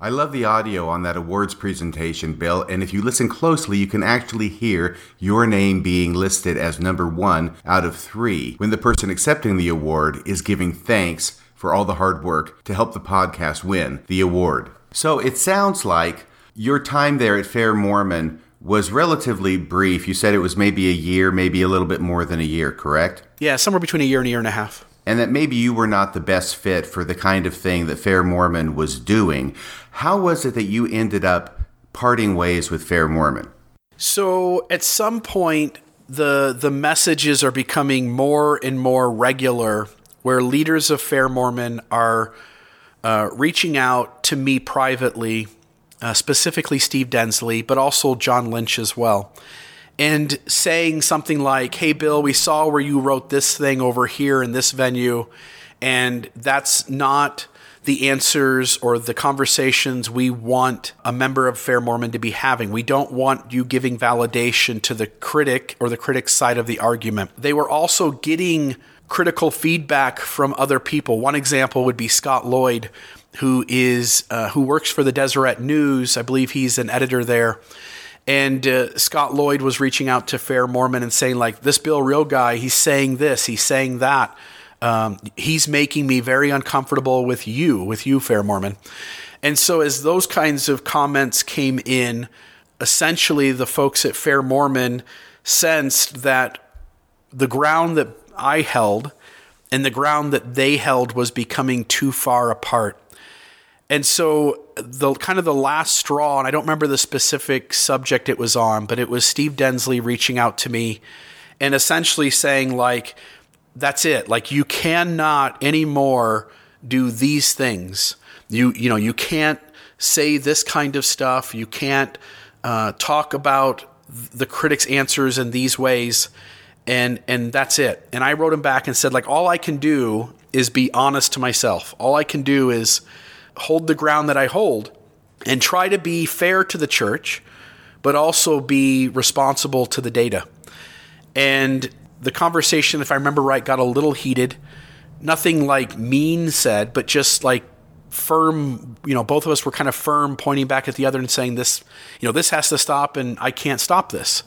I love the audio on that awards presentation, Bill, and if you listen closely, you can actually hear your name being listed as number one out of three when the person accepting the award is giving thanks for all the hard work to help the podcast win the award. So it sounds like your time there at Fair Mormon was relatively brief. You said it was maybe a year, maybe a little bit more than a year, correct? Yeah, somewhere between a year and a year and a half. and that maybe you were not the best fit for the kind of thing that Fair Mormon was doing. How was it that you ended up parting ways with Fair Mormon? So at some point, the the messages are becoming more and more regular, where leaders of Fair Mormon are uh, reaching out to me privately, uh, specifically Steve Densley, but also John Lynch as well, and saying something like, "Hey, Bill, we saw where you wrote this thing over here in this venue, and that's not." the answers or the conversations we want a member of Fair Mormon to be having. We don't want you giving validation to the critic or the critic's side of the argument. They were also getting critical feedback from other people. One example would be Scott Lloyd, who is uh, who works for the Deseret News. I believe he's an editor there. And uh, Scott Lloyd was reaching out to Fair Mormon and saying, like, this Bill Reel guy, he's saying this, he's saying that um, he's making me very uncomfortable with you, with you, Fair Mormon. And so, as those kinds of comments came in, essentially the folks at Fair Mormon sensed that the ground that I held and the ground that they held was becoming too far apart. And so the kind of the last straw, and I don't remember the specific subject it was on, but it was Steve Densley reaching out to me and essentially saying like, that's it. Like you cannot anymore do these things. You you know you can't say this kind of stuff. You can't uh, talk about the critics' answers in these ways, and and that's it. And I wrote him back and said like all I can do is be honest to myself. All I can do is hold the ground that I hold and try to be fair to the church, but also be responsible to the data. And the conversation, if I remember right, got a little heated. Nothing like mean said, but just like firm, you know, both of us were kind of firm, pointing back at the other and saying, this, you know, this has to stop and I can't stop this.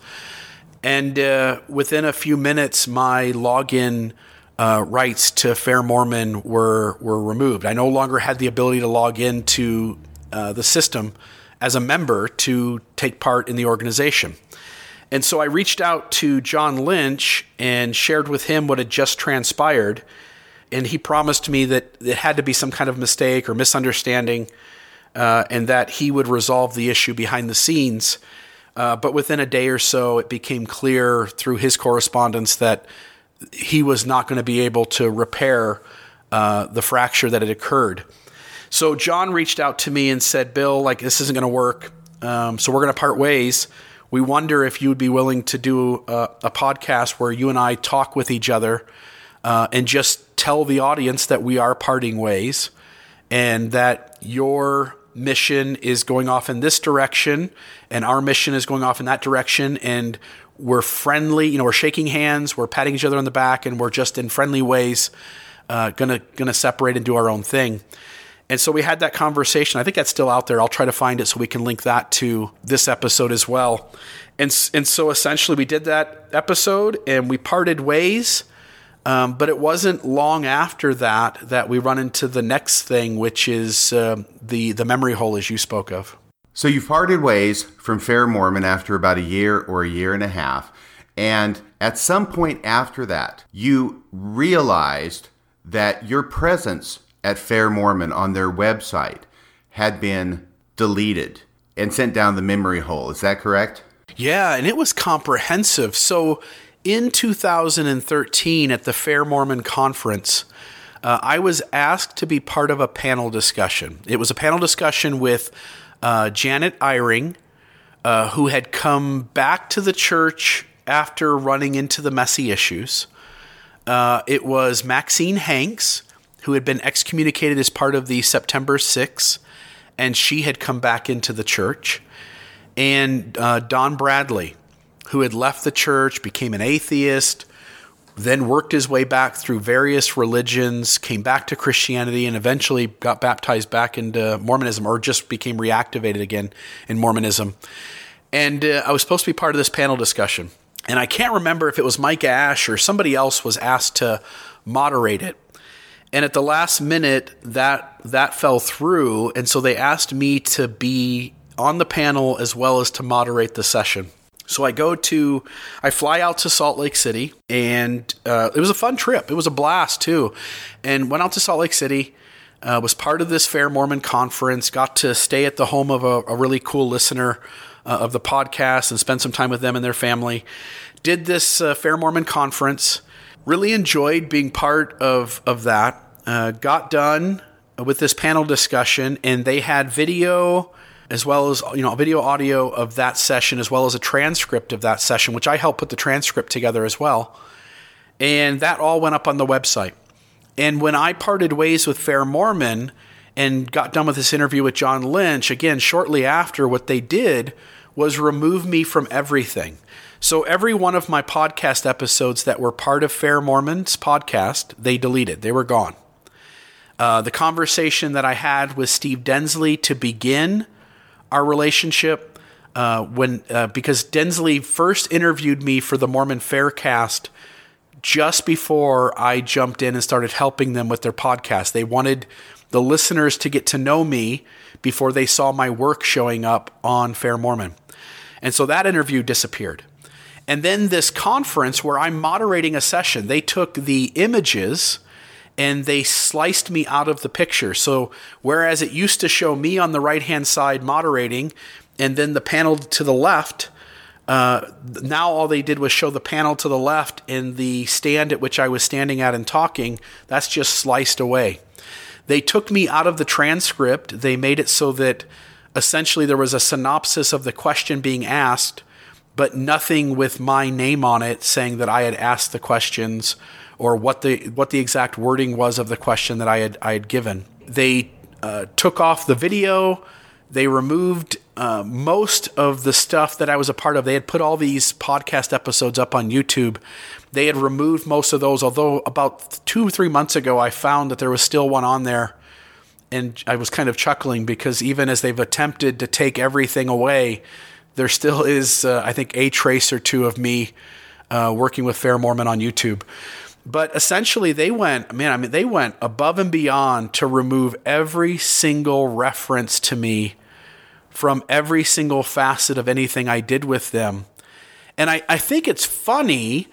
And uh, within a few minutes, my login uh, rights to Fair Mormon were, were removed. I no longer had the ability to log into uh, the system as a member to take part in the organization. And so I reached out to John Lynch and shared with him what had just transpired. And he promised me that it had to be some kind of mistake or misunderstanding uh, and that he would resolve the issue behind the scenes. Uh, but within a day or so, it became clear through his correspondence that he was not going to be able to repair uh, the fracture that had occurred. So John reached out to me and said, Bill, like, this isn't going to work. Um, so we're going to part ways we wonder if you would be willing to do a, a podcast where you and I talk with each other uh, and just tell the audience that we are parting ways and that your mission is going off in this direction and our mission is going off in that direction and we're friendly you know we're shaking hands we're patting each other on the back and we're just in friendly ways uh, gonna gonna separate and do our own thing. And so we had that conversation. I think that's still out there. I'll try to find it so we can link that to this episode as well. And and so essentially we did that episode and we parted ways um, but it wasn't long after that that we run into the next thing, which is uh, the the memory hole, as you spoke of. So you parted ways from Fair Mormon after about a year or a year and a half, and at some point after that, you realized that your presence at Fair Mormon on their website had been deleted and sent down the memory hole. Is that correct? Yeah, and it was comprehensive. So in 2013 at the Fair Mormon Conference, uh, I was asked to be part of a panel discussion. It was a panel discussion with uh, Janet Eyring, uh, who had come back to the church after running into the messy issues. Uh, it was Maxine Hanks, who had been excommunicated as part of the September 6, and she had come back into the church. And uh, Don Bradley, who had left the church, became an atheist, then worked his way back through various religions, came back to Christianity, and eventually got baptized back into Mormonism or just became reactivated again in Mormonism. And uh, I was supposed to be part of this panel discussion. And I can't remember if it was Mike Ash or somebody else was asked to moderate it. And at the last minute, that that fell through, and so they asked me to be on the panel as well as to moderate the session. So I go to, I fly out to Salt Lake City, and uh, it was a fun trip. It was a blast too, and went out to Salt Lake City. Uh, was part of this Fair Mormon conference. Got to stay at the home of a, a really cool listener uh, of the podcast and spend some time with them and their family. Did this uh, Fair Mormon conference. Really enjoyed being part of of that. Uh, got done with this panel discussion, and they had video as well as you know a video audio of that session as well as a transcript of that session which i helped put the transcript together as well. And that all went up on the website. And when i parted ways with fair mormon and got done with this interview with john lynch again shortly after what they did was remove me from everything. So every one of my podcast episodes that were part of fair mormon's podcast they deleted. They were gone. Uh, the conversation that I had with Steve Densley to begin our relationship uh, when uh, because Densley first interviewed me for the Mormon Faircast just before I jumped in and started helping them with their podcast. They wanted the listeners to get to know me before they saw my work showing up on Fair Mormon. And so that interview disappeared. And then this conference where I'm moderating a session, they took the images and they sliced me out of the picture. So whereas it used to show me on the right hand side moderating, and then the panel to the left, uh, now all they did was show the panel to the left and the stand at which I was standing at and talking. That's just sliced away. They took me out of the transcript. They made it so that essentially there was a synopsis of the question being asked, but nothing with my name on it saying that I had asked the questions or what the what the exact wording was of the question that I had I had given. They uh, took off the video. They removed uh, most of the stuff that I was a part of. They had put all these podcast episodes up on YouTube. They had removed most of those, although about two or three months ago, I found that there was still one on there. And I was kind of chuckling because even as they've attempted to take everything away, there still is, uh, I think, a trace or two of me uh, working with Fair Mormon on YouTube. But essentially, they went, man, I mean, they went above and beyond to remove every single reference to me from every single facet of anything I did with them. And I, I think it's funny,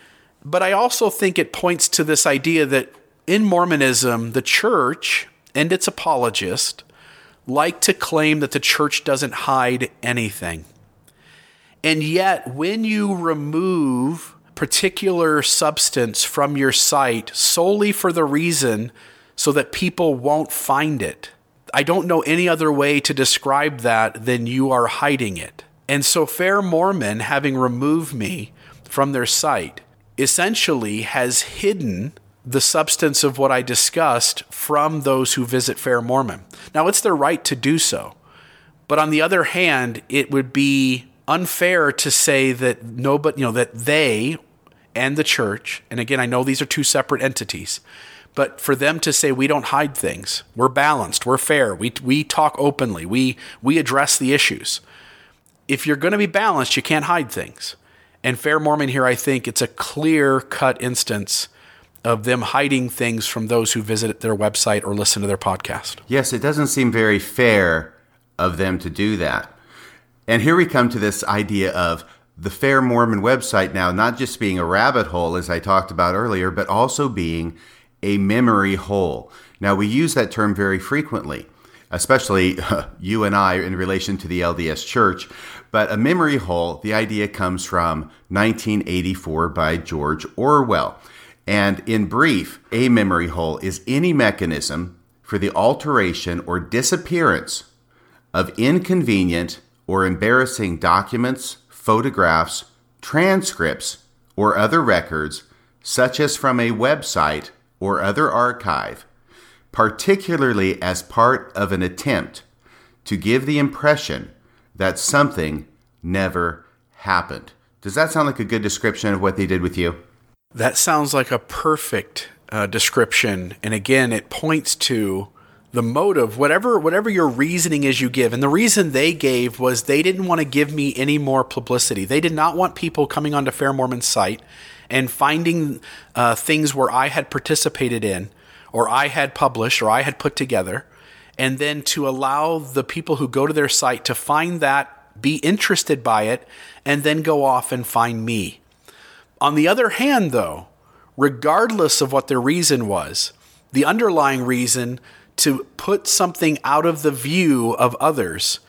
but I also think it points to this idea that in Mormonism, the church and its apologists like to claim that the church doesn't hide anything. And yet, when you remove particular substance from your site solely for the reason so that people won't find it. I don't know any other way to describe that than you are hiding it. And so, Fair Mormon, having removed me from their site, essentially has hidden the substance of what I discussed from those who visit Fair Mormon. Now, it's their right to do so. But on the other hand, it would be unfair to say that nobody, you know, that they and the church, and again, I know these are two separate entities, but for them to say we don't hide things, we're balanced, we're fair, we, we talk openly, we, we address the issues. If you're going to be balanced, you can't hide things. And Fair Mormon here, I think it's a clear cut instance of them hiding things from those who visit their website or listen to their podcast. Yes, it doesn't seem very fair of them to do that. And here we come to this idea of the Fair Mormon website now not just being a rabbit hole, as I talked about earlier, but also being a memory hole. Now, we use that term very frequently, especially uh, you and I in relation to the LDS Church. But a memory hole, the idea comes from 1984 by George Orwell. And in brief, a memory hole is any mechanism for the alteration or disappearance of inconvenient or embarrassing documents, photographs, transcripts, or other records, such as from a website or other archive, particularly as part of an attempt to give the impression that something never happened. Does that sound like a good description of what they did with you? That sounds like a perfect uh, description. And again, it points to the motive, whatever whatever your reasoning is you give. And the reason they gave was they didn't want to give me any more publicity. They did not want people coming onto Fair Mormon's site and finding uh, things where I had participated in, or I had published, or I had put together, and then to allow the people who go to their site to find that, be interested by it, and then go off and find me. On the other hand, though, regardless of what their reason was, the underlying reason to put something out of the view of others,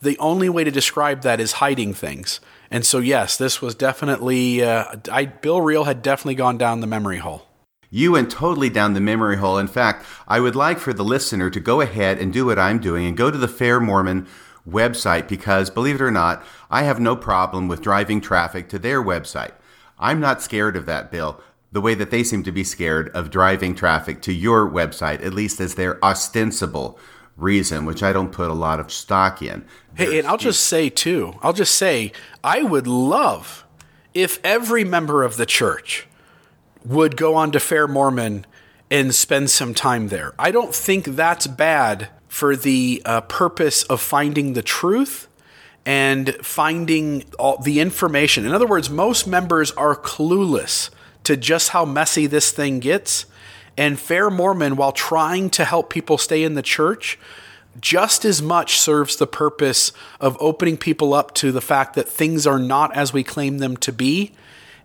the only way to describe that is hiding things. And so, yes, this was definitely, uh, I, Bill Reel had definitely gone down the memory hole. You went totally down the memory hole. In fact, I would like for the listener to go ahead and do what I'm doing and go to the Fair Mormon website because, believe it or not, I have no problem with driving traffic to their website. I'm not scared of that, Bill the way that they seem to be scared of driving traffic to your website, at least as their ostensible reason, which I don't put a lot of stock in. Hey, and I'll just say too, I'll just say, I would love if every member of the church would go on to Fair Mormon and spend some time there. I don't think that's bad for the uh, purpose of finding the truth and finding all the information. In other words, most members are clueless to just how messy this thing gets. And Fair Mormon, while trying to help people stay in the church, just as much serves the purpose of opening people up to the fact that things are not as we claim them to be.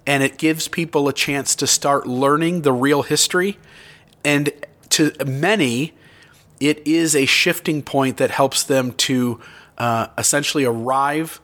And it gives people a chance to start learning the real history. And to many, it is a shifting point that helps them to uh, essentially arrive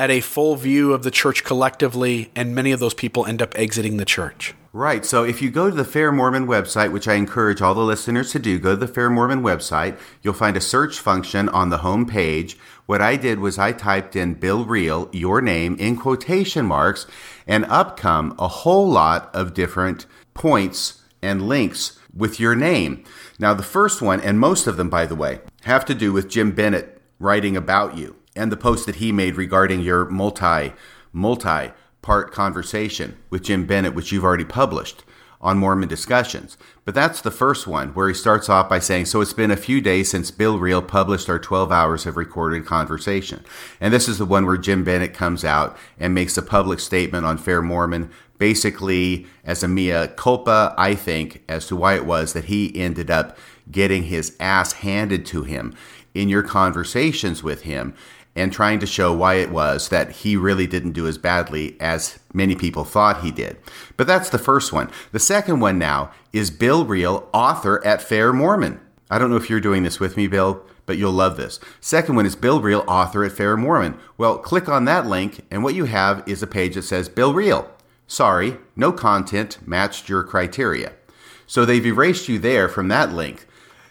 at a full view of the church collectively, and many of those people end up exiting the church. Right. So if you go to the Fair Mormon website, which I encourage all the listeners to do, go to the Fair Mormon website. You'll find a search function on the home page. What I did was I typed in Bill Reel, your name, in quotation marks, and up come a whole lot of different points and links with your name. Now, the first one, and most of them, by the way, have to do with Jim Bennett writing about you and the post that he made regarding your multi multi part conversation with Jim Bennett, which you've already published on Mormon discussions. But that's the first one where he starts off by saying, So it's been a few days since Bill Reel published our 12 hours of recorded conversation. And this is the one where Jim Bennett comes out and makes a public statement on Fair Mormon, basically as a mea culpa, I think, as to why it was that he ended up getting his ass handed to him in your conversations with him and trying to show why it was that he really didn't do as badly as many people thought he did. But that's the first one. The second one now is Bill Reel, author at Fair Mormon. I don't know if you're doing this with me, Bill, but you'll love this. Second one is Bill Reel, author at Fair Mormon. Well, click on that link, and what you have is a page that says Bill Reel. Sorry, no content matched your criteria. So they've erased you there from that link.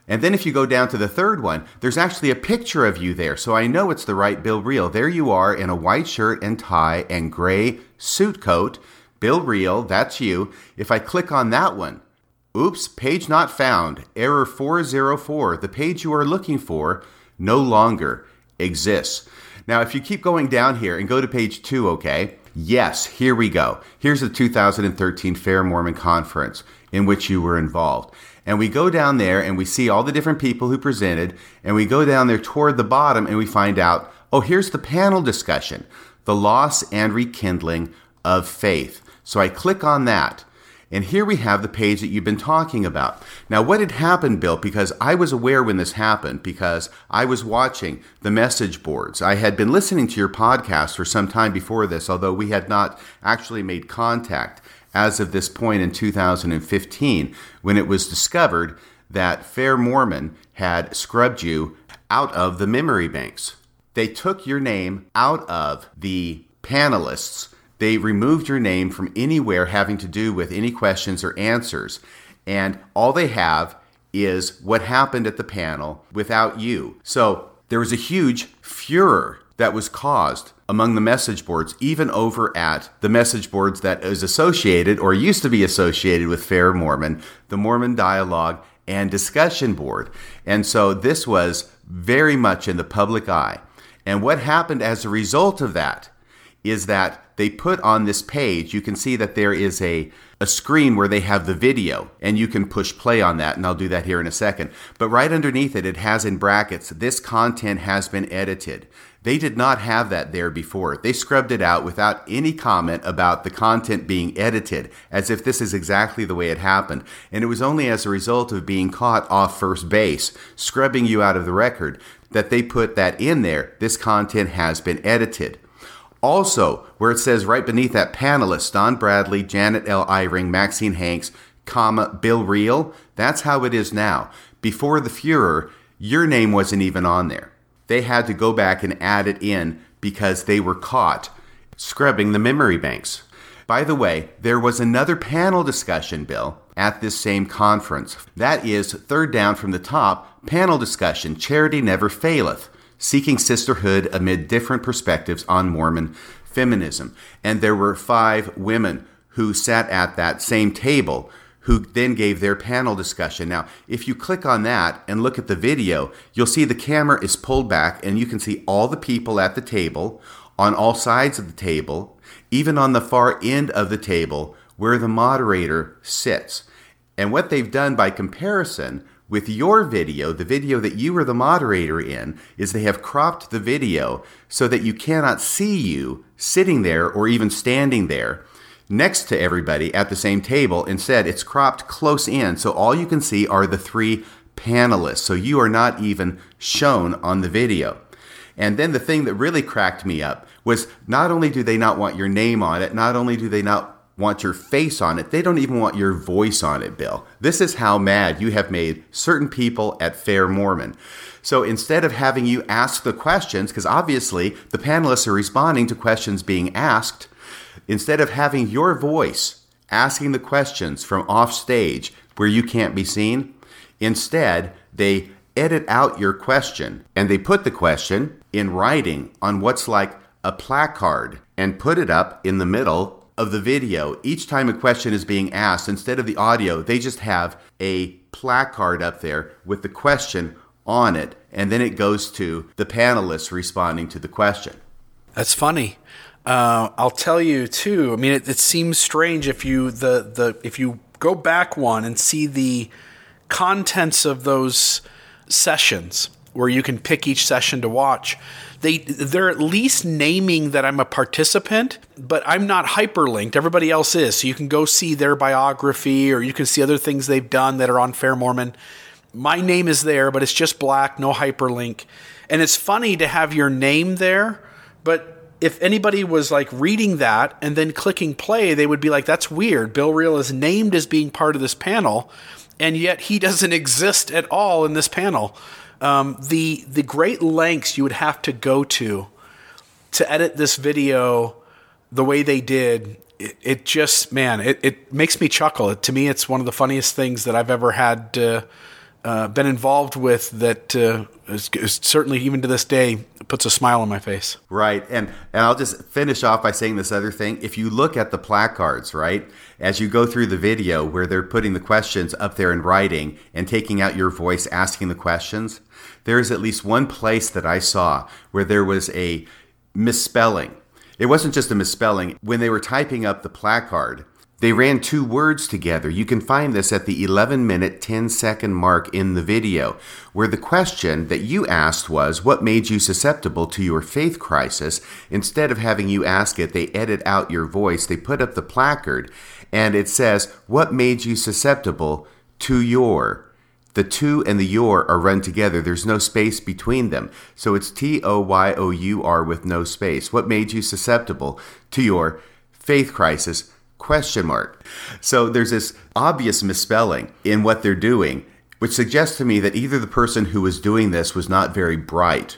And then if you go down to the third one, there's actually a picture of you there. So I know it's the right Bill Reel. There you are in a white shirt and tie and gray suit coat. Bill Reel, that's you. If I click on that one, Oops, page not found. Error 404. The page you are looking for no longer exists. Now, if you keep going down here and go to page two, okay? Yes, here we go. Here's the 2013 Fair Mormon Conference in which you were involved. And we go down there and we see all the different people who presented, and we go down there toward the bottom and we find out oh, here's the panel discussion the loss and rekindling of faith. So I click on that. And here we have the page that you've been talking about. Now, what had happened, Bill, because I was aware when this happened, because I was watching the message boards. I had been listening to your podcast for some time before this, although we had not actually made contact as of this point in 2015 when it was discovered that Fair Mormon had scrubbed you out of the memory banks. They took your name out of the panelists they removed your name from anywhere having to do with any questions or answers. And all they have is what happened at the panel without you. So there was a huge furor that was caused among the message boards, even over at the message boards that is associated or used to be associated with Fair Mormon, the Mormon Dialogue and Discussion Board. And so this was very much in the public eye. And what happened as a result of that is that they put on this page, you can see that there is a, a screen where they have the video, and you can push play on that, and I'll do that here in a second. But right underneath it, it has in brackets, this content has been edited. They did not have that there before. They scrubbed it out without any comment about the content being edited, as if this is exactly the way it happened. And it was only as a result of being caught off first base, scrubbing you out of the record, that they put that in there. This content has been edited. Also, where it says right beneath that panelist, Don Bradley, Janet L. Eyring, Maxine Hanks, comma, Bill Reel, that's how it is now. Before the furor, your name wasn't even on there. They had to go back and add it in because they were caught scrubbing the memory banks. By the way, there was another panel discussion, Bill, at this same conference. That is, third down from the top, panel discussion Charity Never Faileth seeking sisterhood amid different perspectives on Mormon feminism. And there were five women who sat at that same table who then gave their panel discussion. Now, if you click on that and look at the video, you'll see the camera is pulled back and you can see all the people at the table on all sides of the table, even on the far end of the table where the moderator sits. And what they've done by comparison with your video, the video that you were the moderator in, is they have cropped the video so that you cannot see you sitting there or even standing there next to everybody at the same table. Instead, it's cropped close in so all you can see are the three panelists. So you are not even shown on the video. And then the thing that really cracked me up was not only do they not want your name on it, not only do they not want your face on it. They don't even want your voice on it, Bill. This is how mad you have made certain people at Fair Mormon. So instead of having you ask the questions, because obviously the panelists are responding to questions being asked, instead of having your voice asking the questions from off stage where you can't be seen, instead they edit out your question and they put the question in writing on what's like a placard and put it up in the middle of the video, each time a question is being asked, instead of the audio, they just have a placard up there with the question on it, and then it goes to the panelists responding to the question. That's funny. Uh, I'll tell you too. I mean, it, it seems strange if you the the if you go back one and see the contents of those sessions where you can pick each session to watch they they're at least naming that I'm a participant, but I'm not hyperlinked. Everybody else is. So you can go see their biography or you can see other things they've done that are on Fair Mormon. My name is there, but it's just black, no hyperlink. And it's funny to have your name there, but if anybody was like reading that and then clicking play, they would be like, that's weird. Bill Reel is named as being part of this panel, and yet he doesn't exist at all in this panel um, the the great lengths you would have to go to to edit this video the way they did it, it just man it, it makes me chuckle it, to me it's one of the funniest things that i've ever had to uh, been involved with that uh, is, is certainly even to this day puts a smile on my face. Right. And and I'll just finish off by saying this other thing. If you look at the placards, right, as you go through the video where they're putting the questions up there in writing and taking out your voice asking the questions, there is at least one place that I saw where there was a misspelling. It wasn't just a misspelling. When they were typing up the placard, they ran two words together. You can find this at the 11 minute 10 second mark in the video, where the question that you asked was, What made you susceptible to your faith crisis? Instead of having you ask it, they edit out your voice. They put up the placard, and it says, What made you susceptible to your? The to and the your are run together. There's no space between them. So it's T O Y O U R with no space. What made you susceptible to your faith crisis? Question mark. So there's this obvious misspelling in what they're doing, which suggests to me that either the person who was doing this was not very bright,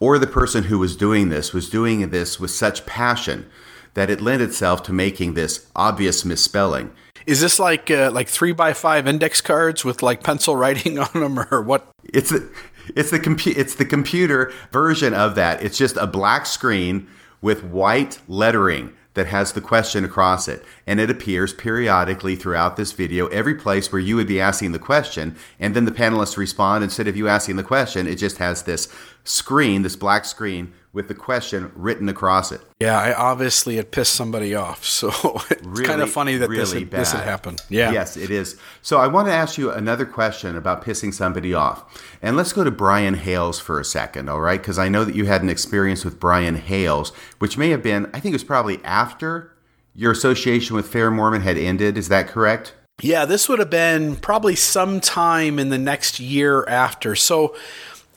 or the person who was doing this was doing this with such passion that it lent itself to making this obvious misspelling. Is this like uh, like three by five index cards with like pencil writing on them, or what? It's the it's the compu- it's the computer version of that. It's just a black screen with white lettering that has the question across it. And it appears periodically throughout this video, every place where you would be asking the question, and then the panelists respond. Instead of you asking the question, it just has this screen, this black screen with the question written across it. Yeah, I obviously had pissed somebody off. So it's really, kind of funny that really this, had, this had happened. Yeah. Yes, it is. So I want to ask you another question about pissing somebody off. And let's go to Brian Hales for a second, all right? Because I know that you had an experience with Brian Hales, which may have been, I think it was probably after your association with Fair Mormon had ended. Is that correct? Yeah, this would have been probably sometime in the next year after. So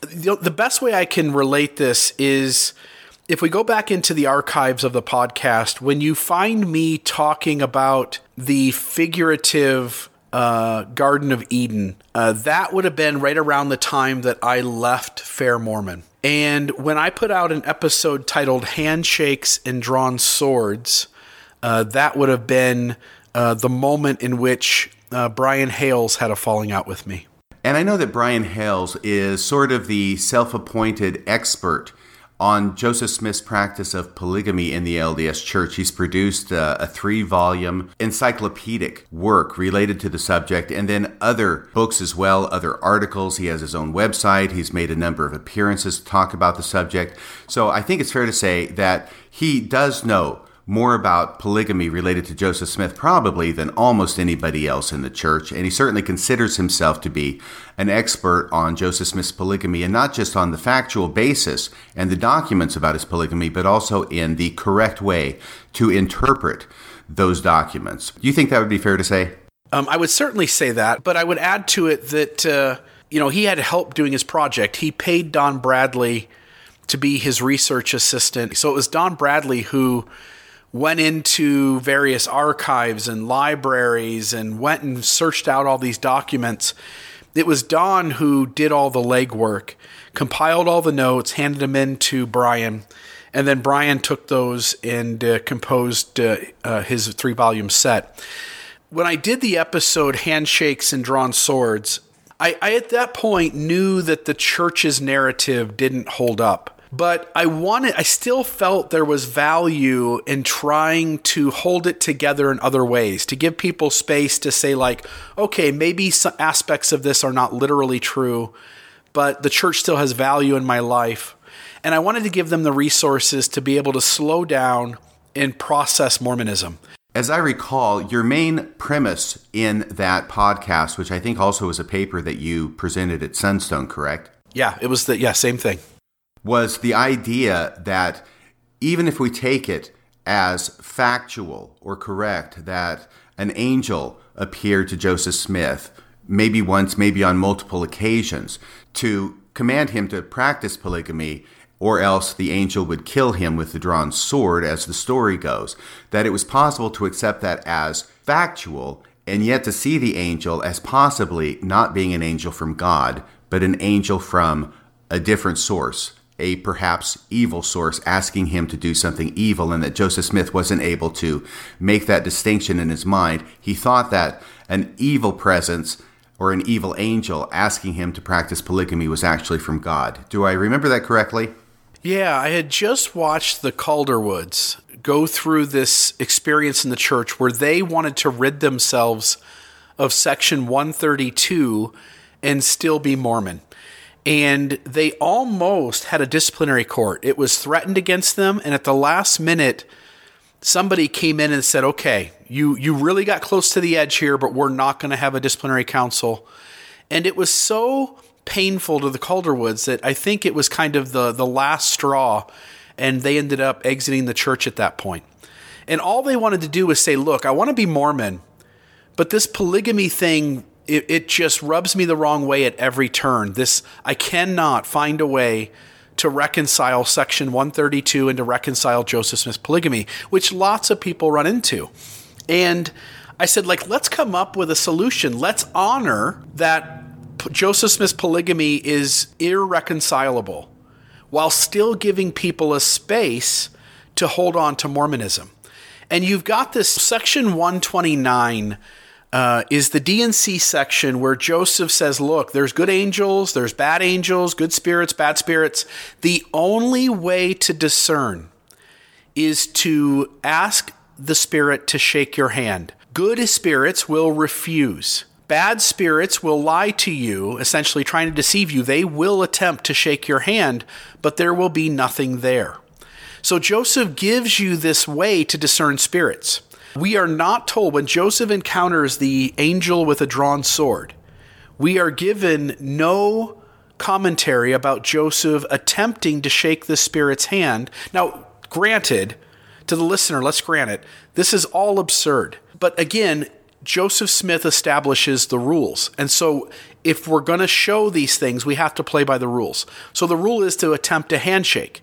the, best way I can relate this is if we go back into the archives of the podcast, when you find me talking about the figurative uh, Garden of Eden, uh, that would have been right around the time that I left Fair Mormon. And when I put out an episode titled Handshakes and Drawn Swords, uh, that would have been uh, the moment in which uh, Brian Hales had a falling out with me. And I know that Brian Hales is sort of the self appointed expert on Joseph Smith's practice of polygamy in the LDS Church. He's produced a, a three volume encyclopedic work related to the subject and then other books as well, other articles. He has his own website. He's made a number of appearances to talk about the subject. So I think it's fair to say that he does know more about polygamy related to Joseph Smith probably than almost anybody else in the church, and he certainly considers himself to be an expert on Joseph Smith's polygamy, and not just on the factual basis and the documents about his polygamy, but also in the correct way to interpret those documents. Do you think that would be fair to say? Um, I would certainly say that, but I would add to it that uh, you know he had help doing his project. He paid Don Bradley to be his research assistant, so it was Don Bradley who went into various archives and libraries and went and searched out all these documents. It was Don who did all the legwork, compiled all the notes, handed them in to Brian, and then Brian took those and uh, composed uh, uh, his three volume set. When I did the episode Handshakes and Drawn Swords, I, I at that point knew that the church's narrative didn't hold up but I wanted, I still felt there was value in trying to hold it together in other ways, to give people space to say, like, okay, maybe some aspects of this are not literally true, but the church still has value in my life. And I wanted to give them the resources to be able to slow down and process Mormonism. As I recall, your main premise in that podcast, which I think also was a paper that you presented at Sunstone, correct? Yeah, it was the yeah, same thing was the idea that even if we take it as factual or correct that an angel appeared to Joseph Smith, maybe once, maybe on multiple occasions, to command him to practice polygamy, or else the angel would kill him with the drawn sword, as the story goes, that it was possible to accept that as factual and yet to see the angel as possibly not being an angel from God, but an angel from a different source, a perhaps evil source asking him to do something evil, and that Joseph Smith wasn't able to make that distinction in his mind. He thought that an evil presence or an evil angel asking him to practice polygamy was actually from God. Do I remember that correctly? Yeah, I had just watched the Calderwoods go through this experience in the church where they wanted to rid themselves of Section 132 and still be Mormon. And they almost had a disciplinary court. It was threatened against them, and at the last minute, somebody came in and said, "Okay, you you really got close to the edge here, but we're not going to have a disciplinary council." And it was so painful to the Calderwoods that I think it was kind of the the last straw, and they ended up exiting the church at that point. And all they wanted to do was say, "Look, I want to be Mormon, but this polygamy thing." It, it just rubs me the wrong way at every turn. This I cannot find a way to reconcile Section 132 and to reconcile Joseph Smith's polygamy, which lots of people run into. And I said, like, let's come up with a solution. Let's honor that Joseph Smith's polygamy is irreconcilable while still giving people a space to hold on to Mormonism. And you've got this Section 129 uh, is the D&C section where Joseph says, Look, there's good angels, there's bad angels, good spirits, bad spirits. The only way to discern is to ask the spirit to shake your hand. Good spirits will refuse. Bad spirits will lie to you, essentially trying to deceive you. They will attempt to shake your hand, but there will be nothing there. So Joseph gives you this way to discern spirits. We are not told when Joseph encounters the angel with a drawn sword, we are given no commentary about Joseph attempting to shake the spirit's hand. Now, granted, to the listener, let's grant it, this is all absurd. But again, Joseph Smith establishes the rules. And so if we're going to show these things, we have to play by the rules. So the rule is to attempt a handshake.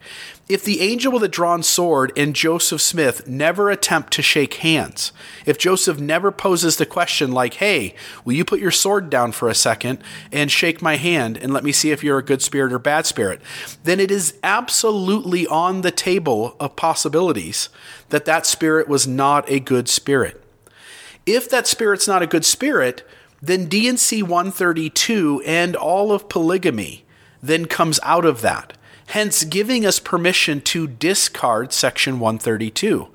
If the angel with a drawn sword and Joseph Smith never attempt to shake hands, if Joseph never poses the question like, hey, will you put your sword down for a second and shake my hand and let me see if you're a good spirit or bad spirit, then it is absolutely on the table of possibilities that that spirit was not a good spirit. If that spirit's not a good spirit, then D&C 132 and all of polygamy then comes out of that hence giving us permission to discard Section 132.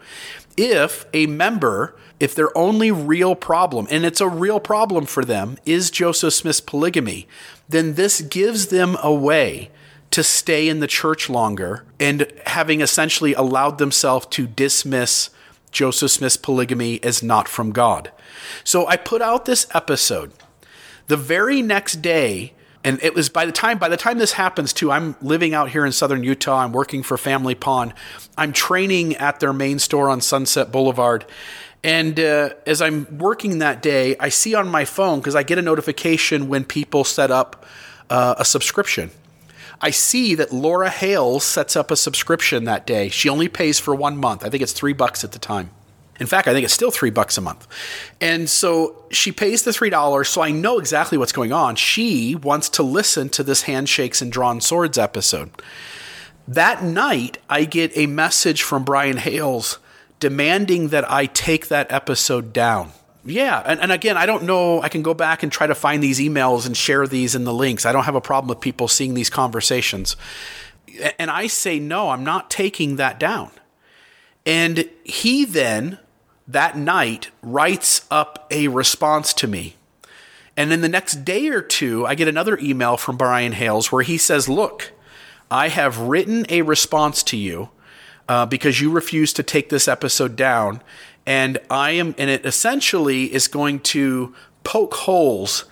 If a member, if their only real problem, and it's a real problem for them, is Joseph Smith's polygamy, then this gives them a way to stay in the church longer and having essentially allowed themselves to dismiss Joseph Smith's polygamy as not from God. So I put out this episode. The very next day, and it was by the time by the time this happens too i'm living out here in southern utah. I'm working for family pawn. I'm training at their main store on sunset boulevard. And uh, as i'm working that day i see on my phone because i get a notification when people set up uh, a subscription. I see that laura hales sets up a subscription that day. She only pays for one month. I think it's three bucks at the time in fact, I think it's still three bucks a month. And so she pays the three dollars, so I know exactly what's going on. She wants to listen to this handshakes and drawn swords episode. That night, I get a message from Brian Hales demanding that I take that episode down. Yeah, and, and again, I don't know. I can go back and try to find these emails and share these in the links. I don't have a problem with people seeing these conversations. And I say, no, I'm not taking that down. And he then that night writes up a response to me. And then the next day or two, I get another email from Brian Hales where he says, Look, I have written a response to you uh, because you refused to take this episode down. And I am, and it essentially is going to poke holes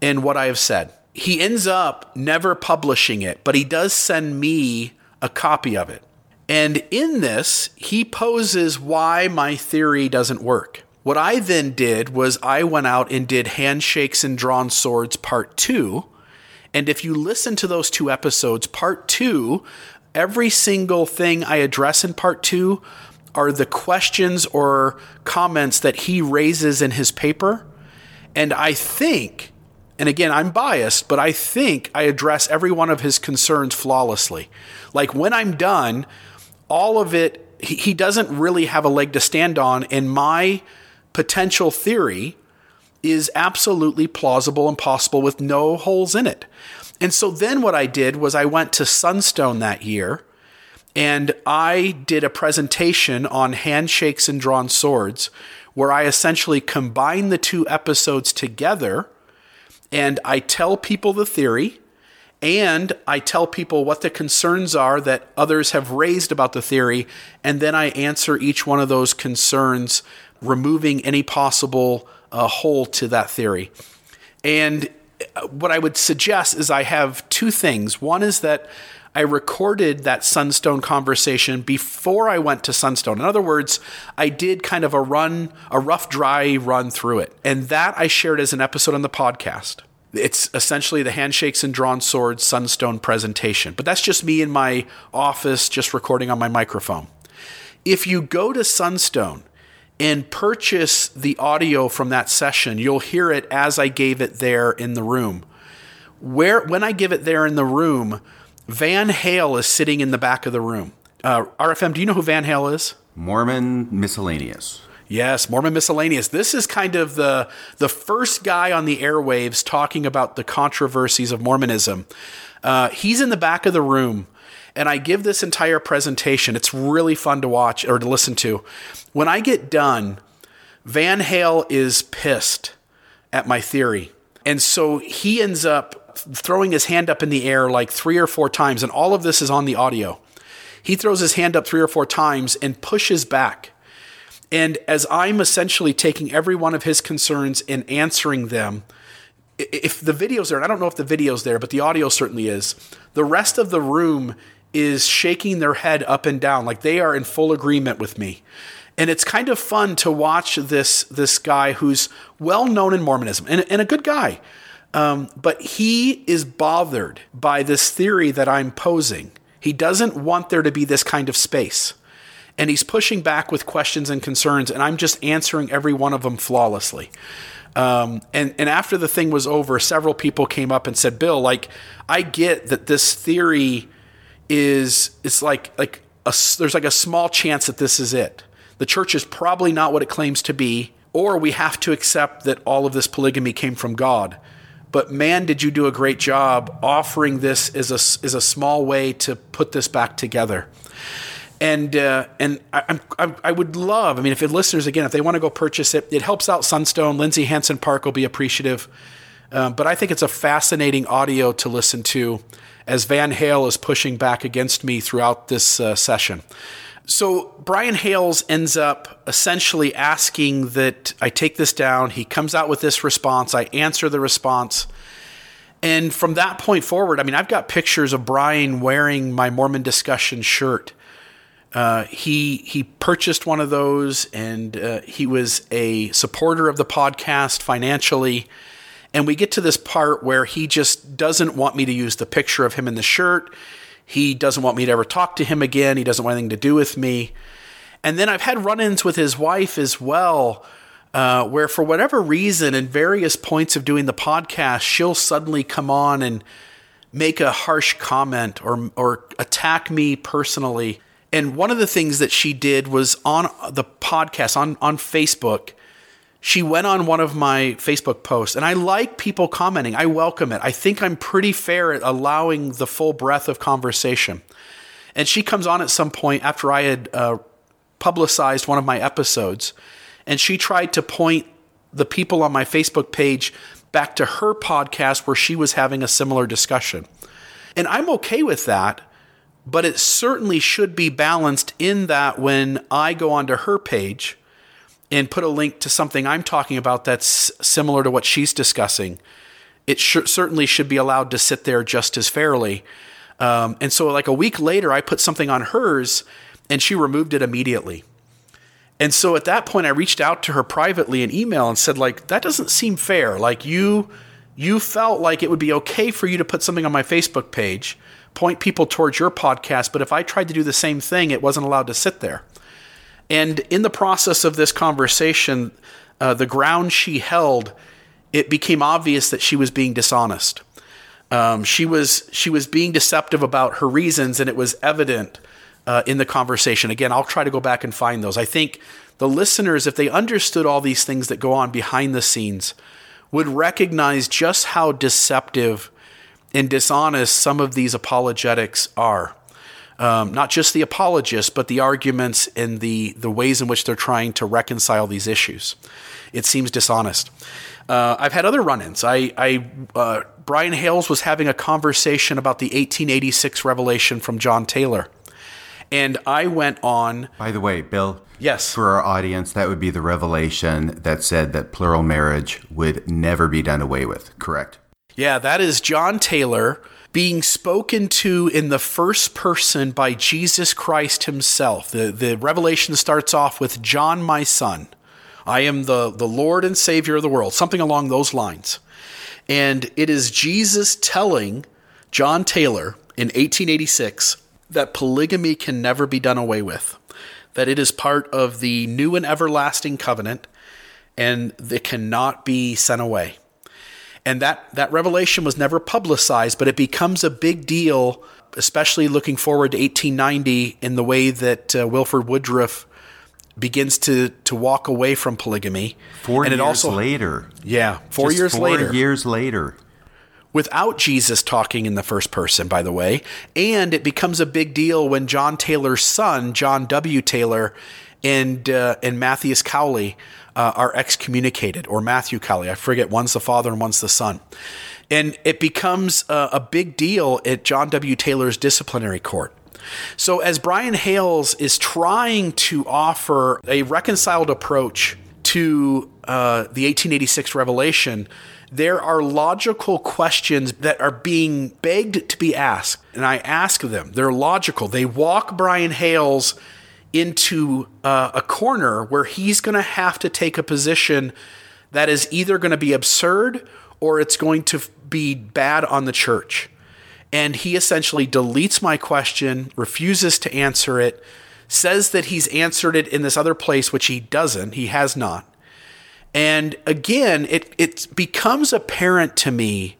in what I have said. He ends up never publishing it, but he does send me a copy of it. And in this, he poses why my theory doesn't work. What I then did was I went out and did Handshakes and Drawn Swords Part 2. And if you listen to those two episodes, Part 2, every single thing I address in Part 2 are the questions or comments that he raises in his paper. And I think, and again, I'm biased, but I think I address every one of his concerns flawlessly. Like when I'm done, all of it, he, he doesn't really have a leg to stand on. And my potential theory is absolutely plausible and possible with no holes in it. And so then what I did was I went to Sunstone that year and I did a presentation on handshakes and drawn swords where I essentially combine the two episodes together and I tell people the theory and I tell people what the concerns are that others have raised about the theory and then I answer each one of those concerns removing any possible uh, hole to that theory. And uh, what I would suggest is I have two things. One is that I recorded that Sunstone conversation before I went to Sunstone. In other words, I did kind of a run, a rough, dry run through it. And that I shared as an episode on the podcast. It's essentially the Handshakes and Drawn Swords Sunstone presentation. But that's just me in my office, just recording on my microphone. If you go to Sunstone and purchase the audio from that session, you'll hear it as I gave it there in the room. Where when I give it there in the room, Van Hale is sitting in the back of the room. Uh, RFM, do you know who Van Hale is? Mormon miscellaneous. Yes, Mormon miscellaneous. This is kind of the the first guy on the airwaves talking about the controversies of Mormonism. Uh, he's in the back of the room, and I give this entire presentation. It's really fun to watch or to listen to. When I get done, Van Hale is pissed at my theory, and so he ends up throwing his hand up in the air like three or four times, and all of this is on the audio. He throws his hand up three or four times and pushes back. And as I'm essentially taking every one of his concerns and answering them, if the video's there, and I don't know if the video's there, but the audio certainly is, the rest of the room is shaking their head up and down like they are in full agreement with me. And it's kind of fun to watch this this guy who's well known in Mormonism and, and a good guy. Um, but he is bothered by this theory that I'm posing. He doesn't want there to be this kind of space. And he's pushing back with questions and concerns, and I'm just answering every one of them flawlessly. Um, and, and after the thing was over, several people came up and said, Bill, like, I get that this theory is, it's like, like a, there's like a small chance that this is it. The church is probably not what it claims to be, or we have to accept that all of this polygamy came from God. But man, did you do a great job offering this as a, as a small way to put this back together. And uh, and I, I, I would love, I mean, if listeners again, if they want to go purchase it, it helps out Sunstone. Lindsay Hansen Park will be appreciative. Um, but I think it's a fascinating audio to listen to as Van Hale is pushing back against me throughout this uh, session. So Brian Hales ends up essentially asking that I take this down. He comes out with this response. I answer the response. And from that point forward, I mean, I've got pictures of Brian wearing my Mormon discussion shirt. Uh, he he purchased one of those, and uh, he was a supporter of the podcast financially. And we get to this part where he just doesn't want me to use the picture of him in the shirt. He doesn't want me to ever talk to him again. He doesn't want anything to do with me. And then I've had run ins with his wife as well, uh, where for whatever reason, in various points of doing the podcast, she'll suddenly come on and make a harsh comment or, or attack me personally. And one of the things that she did was on the podcast, on, on Facebook, she went on one of my Facebook posts, and I like people commenting. I welcome it. I think I'm pretty fair at allowing the full breadth of conversation. And she comes on at some point after I had uh, publicized one of my episodes, and she tried to point the people on my Facebook page back to her podcast where she was having a similar discussion. And I'm okay with that, but it certainly should be balanced in that when I go onto her page, and put a link to something I'm talking about that's similar to what she's discussing, it sh- certainly should be allowed to sit there just as fairly. Um, and so, like a week later, I put something on hers and she removed it immediately. And so at that point, I reached out to her privately in email and said, like, that doesn't seem fair. Like, you. You felt like it would be okay for you to put something on my Facebook page, point people towards your podcast, but if I tried to do the same thing, it wasn't allowed to sit there. And in the process of this conversation, uh, the ground she held, it became obvious that she was being dishonest. Um, she was she was being deceptive about her reasons, and it was evident uh, in the conversation. Again, I'll try to go back and find those. I think the listeners, if they understood all these things that go on behind the scenes, would recognize just how deceptive and dishonest some of these apologetics are. Um, not just the apologists, but the arguments and the, the ways in which they're trying to reconcile these issues. It seems dishonest. Uh, I've had other run ins. I, I uh, Brian Hales was having a conversation about the 1886 revelation from John Taylor. And I went on. By the way, Bill. Yes. For our audience, that would be the revelation that said that plural marriage would never be done away with, correct? Yeah, that is John Taylor being spoken to in the first person by Jesus Christ himself. The, the revelation starts off with John, my son. I am the, the Lord and Savior of the world, something along those lines. And it is Jesus telling John Taylor in 1886 that polygamy can never be done away with, that it is part of the new and everlasting covenant, and it cannot be sent away. And that, that revelation was never publicized, but it becomes a big deal, especially looking forward to 1890 in the way that uh, Wilford Woodruff begins to, to walk away from polygamy. Four and years it also, later. Yeah, four Just years four later. years later. Without Jesus talking in the first person, by the way. And it becomes a big deal when John Taylor's son, John W. Taylor, and, uh, and Matthias Cowley uh, are excommunicated, or Matthew Kelly. I forget, one's the father and one's the son. And it becomes a, a big deal at John W. Taylor's disciplinary court. So, as Brian Hales is trying to offer a reconciled approach to uh, the 1886 revelation, there are logical questions that are being begged to be asked. And I ask them, they're logical. They walk Brian Hales into uh, a corner where he's going to have to take a position that is either going to be absurd or it's going to be bad on the church. And he essentially deletes my question, refuses to answer it, says that he's answered it in this other place, which he doesn't, he has not. And again, it, it becomes apparent to me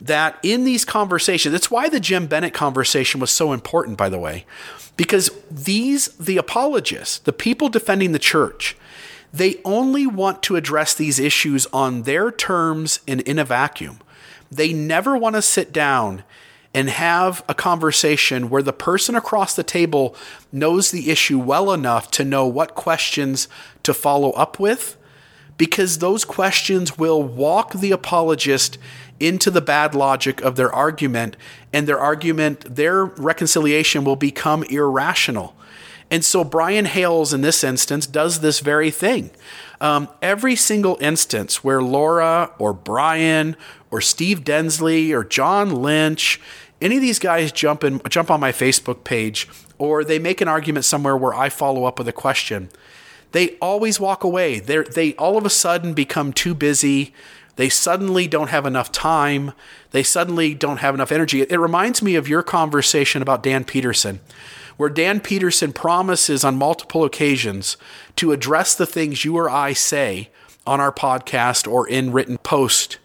that in these conversations, that's why the Jim Bennett conversation was so important, by the way, because these, the apologists, the people defending the church, they only want to address these issues on their terms and in a vacuum. They never want to sit down and have a conversation where the person across the table knows the issue well enough to know what questions to follow up with, because those questions will walk the apologist into the bad logic of their argument, and their argument, their reconciliation will become irrational. And so Brian Hales, in this instance, does this very thing. Um, every single instance where Laura or Brian or Steve Densley or John Lynch, any of these guys jump in, jump on my Facebook page, or they make an argument somewhere where I follow up with a question, they always walk away. They they all of a sudden become too busy. They suddenly don't have enough time. They suddenly don't have enough energy. It, reminds me of your conversation about Dan Peterson where Dan Peterson promises on multiple occasions to address the things you or I say on our podcast or in written post.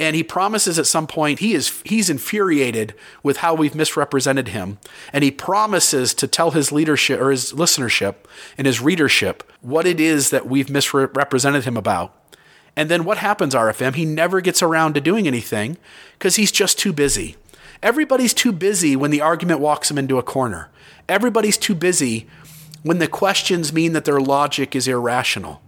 And he promises at some point he is he's infuriated with how we've misrepresented him. And he promises to tell his leadership or his listenership and his readership what it is that we've misrepresented him about. And then what happens, RFM? He never gets around to doing anything because he's just too busy. Everybody's too busy when the argument walks him into a corner. Everybody's too busy when the questions mean that their logic is irrational.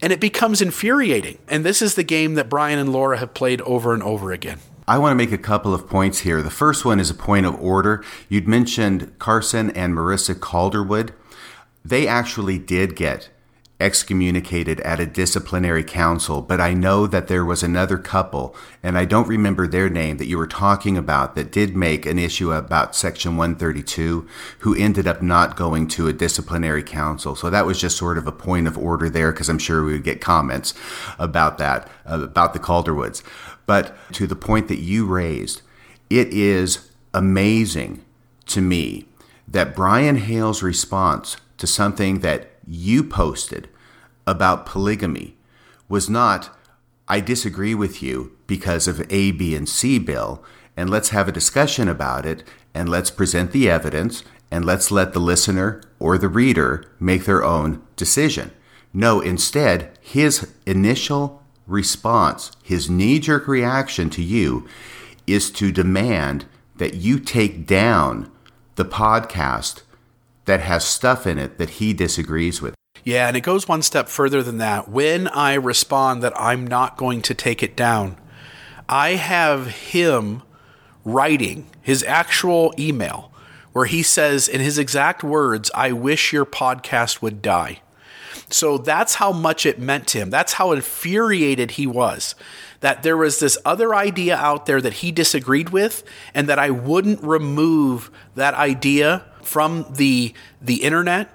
And it becomes infuriating. And this is the game that Brian and Laura have played over and over again. I want to make a couple of points here. The first one is a point of order. You'd mentioned Carson and Marissa Calderwood. They actually did get excommunicated at a disciplinary council, but I know that there was another couple, and I don't remember their name, that you were talking about that did make an issue about Section 132, who ended up not going to a disciplinary council. So that was just sort of a point of order there, because I'm sure we would get comments about that, about the Calderwoods. But to the point that you raised, it is amazing to me that Brian Hale's response to something that you posted about polygamy was not, I disagree with you because of A, B, and C bill, and let's have a discussion about it, and let's present the evidence, and let's let the listener or the reader make their own decision. No, instead, his initial response, his knee jerk reaction to you, is to demand that you take down the podcast that has stuff in it that he disagrees with. Yeah, and it goes one step further than that. When I respond that I'm not going to take it down, I have him writing his actual email where he says, in his exact words, I wish your podcast would die. So that's how much it meant to him. That's how infuriated he was that there was this other idea out there that he disagreed with and that I wouldn't remove that idea from the the internet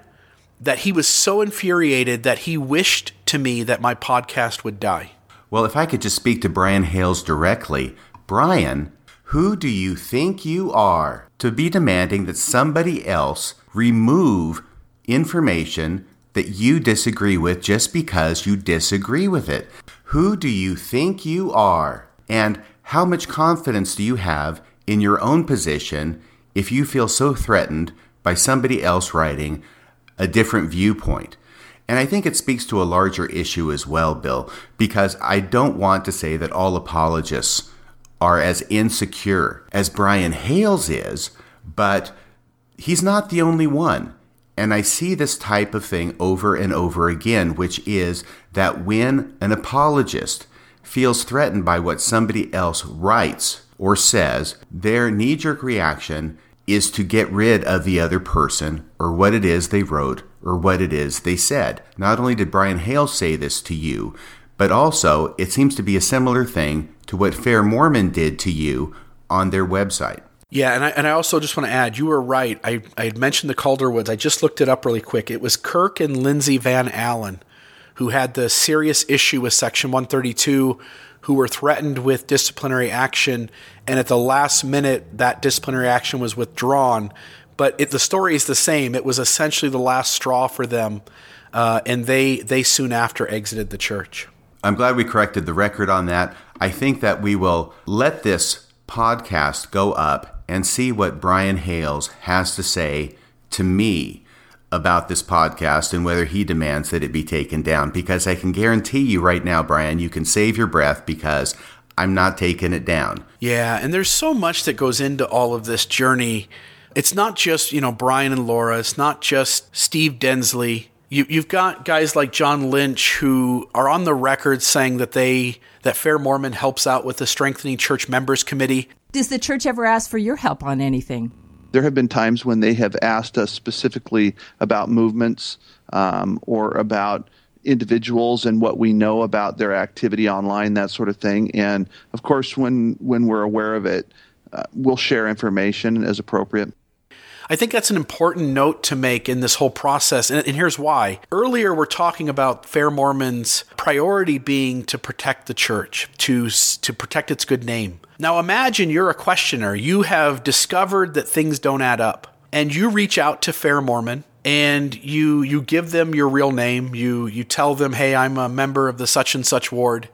that he was so infuriated that he wished to me that my podcast would die. Well, if I could just speak to Brian Hales directly, Brian, who do you think you are to be demanding that somebody else remove information that you disagree with just because you disagree with it? Who do you think you are? And how much confidence do you have in your own position if you feel so threatened by somebody else writing a different viewpoint? And I think it speaks to a larger issue as well, Bill, because I don't want to say that all apologists are as insecure as Brian Hales is, but he's not the only one. And I see this type of thing over and over again, which is that when an apologist feels threatened by what somebody else writes or says, their knee jerk reaction is to get rid of the other person or what it is they wrote or what it is they said. Not only did Brian Hale say this to you, but also it seems to be a similar thing to what Fair Mormon did to you on their website. Yeah, and I, and I also just want to add, you were right. I, I had mentioned the Calderwoods. I just looked it up really quick. It was Kirk and Lindsay Van Allen who had the serious issue with Section 132, who were threatened with disciplinary action, and at the last minute, that disciplinary action was withdrawn. But it, the story is the same. It was essentially the last straw for them, uh, and they they soon after exited the church. I'm glad we corrected the record on that. I think that we will let this podcast go up and see what Brian Hales has to say to me about this podcast and whether he demands that it be taken down. Because I can guarantee you right now, Brian, you can save your breath because I'm not taking it down. Yeah, and there's so much that goes into all of this journey. It's not just, you know, Brian and Laura, it's not just Steve Densley. You, you've got guys like John Lynch who are on the record saying that they that Fair Mormon helps out with the Strengthening Church Members Committee. Does the church ever ask for your help on anything? There have been times when they have asked us specifically about movements um, or about individuals and what we know about their activity online, that sort of thing. And of course, when when we're aware of it, uh, we'll share information as appropriate. I think that's an important note to make in this whole process. And, and, here's why. Earlier, we're talking about Fair Mormon's priority being to protect the church, to, to protect its good name. Now, imagine you're a questioner. You have discovered that things don't add up, and you reach out to Fair Mormon and you you give them your real name. You you tell them, "Hey, I'm a member of the such and such ward."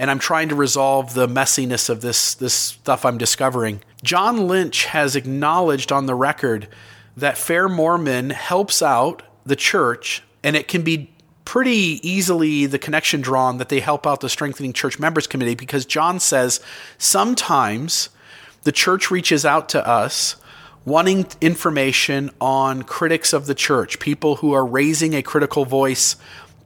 and I'm trying to resolve the messiness of this this stuff I'm discovering. John Lynch has acknowledged on the record that Fair Mormon helps out the church, and it can be pretty easily the connection drawn that they help out the Strengthening Church Members Committee because John says sometimes the church reaches out to us wanting information on critics of the church, people who are raising a critical voice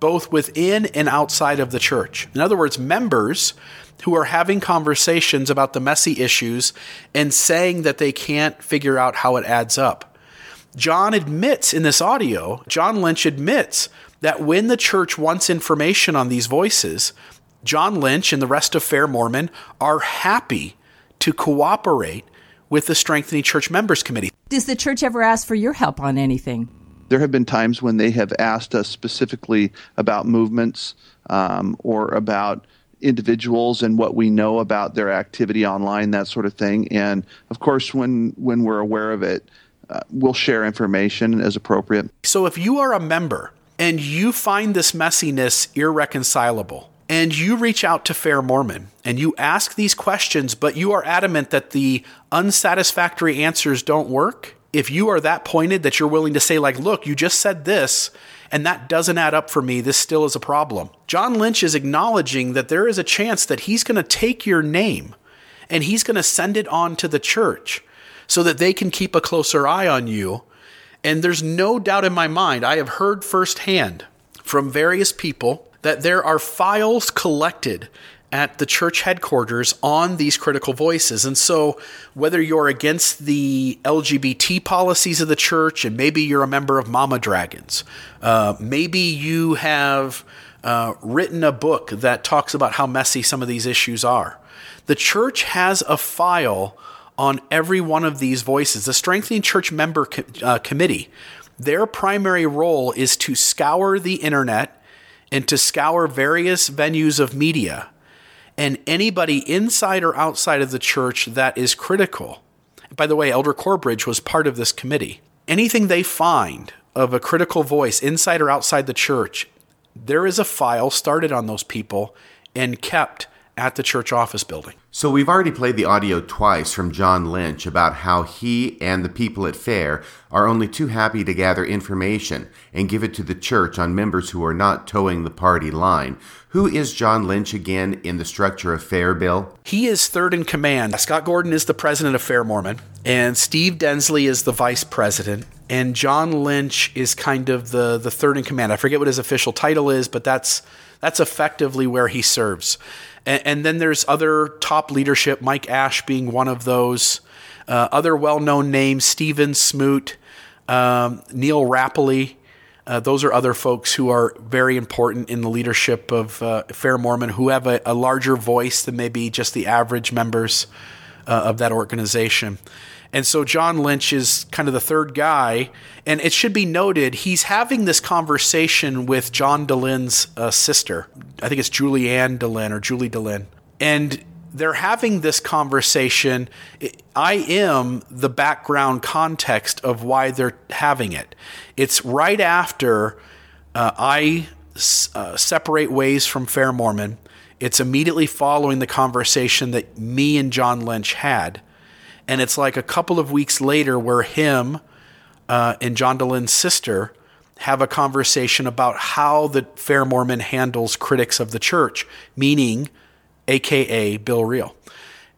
both within and outside of the church. In other words, members who are having conversations about the messy issues and saying that they can't figure out how it adds up. John admits in this audio, John Lynch admits that when the church wants information on these voices, John Lynch and the rest of Fair Mormon are happy to cooperate with the Strengthening Church Members Committee. Does the church ever ask for your help on anything? there have been times when they have asked us specifically about movements um, or about individuals and what we know about their activity online, that sort of thing. And of course, when when we're aware of it, uh, we'll share information as appropriate. So if you are a member and you find this messiness irreconcilable, and you reach out to Fair Mormon and you ask these questions, but you are adamant that the unsatisfactory answers don't work, if you are that pointed that you're willing to say, like, look, you just said this, and that doesn't add up for me, this still is a problem. John Lynch is acknowledging that there is a chance that he's going to take your name and he's going to send it on to the church so that they can keep a closer eye on you. And there's no doubt in my mind, I have heard firsthand from various people that there are files collected at the church headquarters on these critical voices. And so, whether you're against the LGBT policies of the church, and maybe you're a member of Mama Dragons, uh, maybe you have uh, written a book that talks about how messy some of these issues are. The church has a file on every one of these voices. The Strengthening Church Member Co- uh, Committee, their primary role is to scour the internet and to scour various venues of media and anybody inside or outside of the church that is critical. By the way, Elder Corbridge was part of this committee. Anything they find of a critical voice inside or outside the church, there is a file started on those people and kept at the church office building. So we've already played the audio twice from John Lynch about how he and the people at Fair are only too happy to gather information and give it to the church on members who are not toeing the party line. Who is John Lynch again in the structure of Fair, Bill? He is third in command. Scott Gordon is the president of Fair Mormon, and Steve Densley is the vice president, and John Lynch is kind of the the third in command. I forget what his official title is, but that's that's effectively where he serves. And, and then there's other top leadership, Mike Ash being one of those. Uh, other well known names, Stephen Smoot, um, Neal Rappleye. Uh, those are other folks who are very important in the leadership of uh, Fair Mormon who have a, a, larger voice than maybe just the average members uh, of that organization. And so John Lynch is kind of the third guy. And it should be noted, he's having this conversation with John Dehlin's uh, sister. I think it's Julianne Dehlin or Julie Dehlin. And they're having this conversation. I am the background context of why they're having it. It's right after uh, I uh, separate ways from Fair Mormon. It's immediately following the conversation that me and John Lynch had. And it's like a couple of weeks later where him uh, and John Dehlin's sister have a conversation about how the Fair Mormon handles critics of the church, meaning, AKA Bill Reel.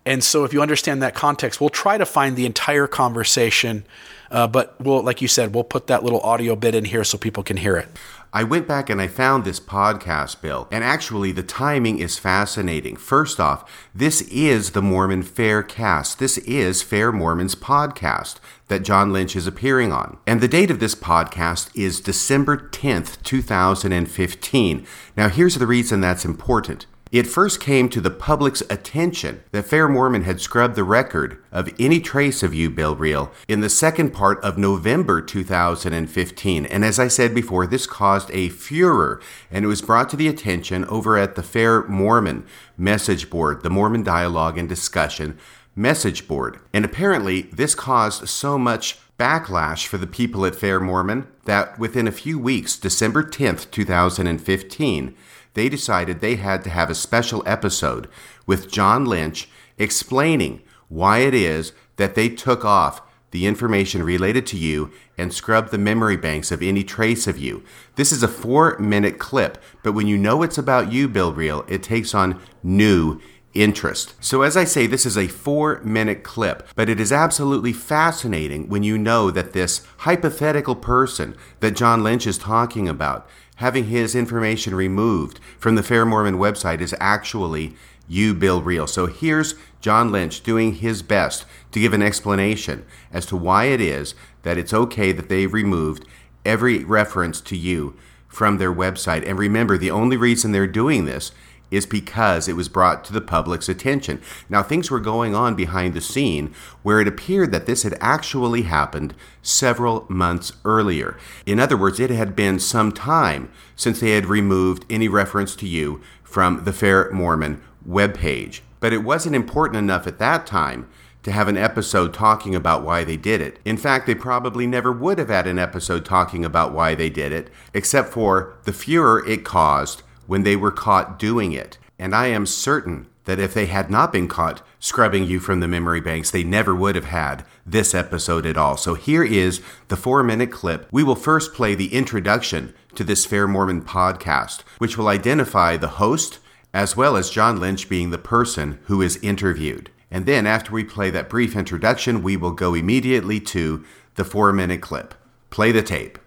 And so, if you understand that context, we'll try to find the entire conversation, uh, but we'll, like you said, we'll put that little audio bit in here so people can hear it. I went back and I found this podcast, Bill, and actually the timing is fascinating. First off, this is the Mormon Fair cast. This is Fair Mormon's podcast that John Lynch is appearing on. And the date of this podcast is December 10th, 2015. Now, here's the reason that's important. It first came to the public's attention that Fair Mormon had scrubbed the record of any trace of you, Bill Reel, in the second part of November 2015. And as I said before, this caused a furor, and it was brought to the attention over at the Fair Mormon message board, the Mormon Dialogue and Discussion message board. And apparently, this caused so much backlash for the people at Fair Mormon that within a few weeks, December 10th, 2015, they decided they had to have a special episode with John Lynch explaining why it is that they took off the information related to you and scrubbed the memory banks of any trace of you. This is a four minute clip, but when you know it's about you, Bill Reel, it takes on new interest. So, as I say, this is a four minute clip, but it is absolutely fascinating when you know that this hypothetical person that John Lynch is talking about having his information removed from the Fair Mormon website is actually you, Bill Reel. So here's John Lynch doing his best to give an explanation as to why it is that it's okay that they've removed every reference to you from their website. And remember, the only reason they're doing this is because it was brought to the public's attention. Now, things were going on behind the scene where it appeared that this had actually happened several months earlier. In other words, it had been some time since they had removed any reference to you from the Fair Mormon webpage. But it wasn't important enough at that time to have an episode talking about why they did it. In fact, they probably never would have had an episode talking about why they did it, except for the furor it caused when they were caught doing it. And I am certain that if they had not been caught scrubbing you from the memory banks, they never would have had this episode at all. So here is the four minute clip. We will first play the introduction to this Fair Mormon podcast, which will identify the host as well as John Lynch being the person who is interviewed. And then after we play that brief introduction, we will go immediately to the four minute clip. Play the tape.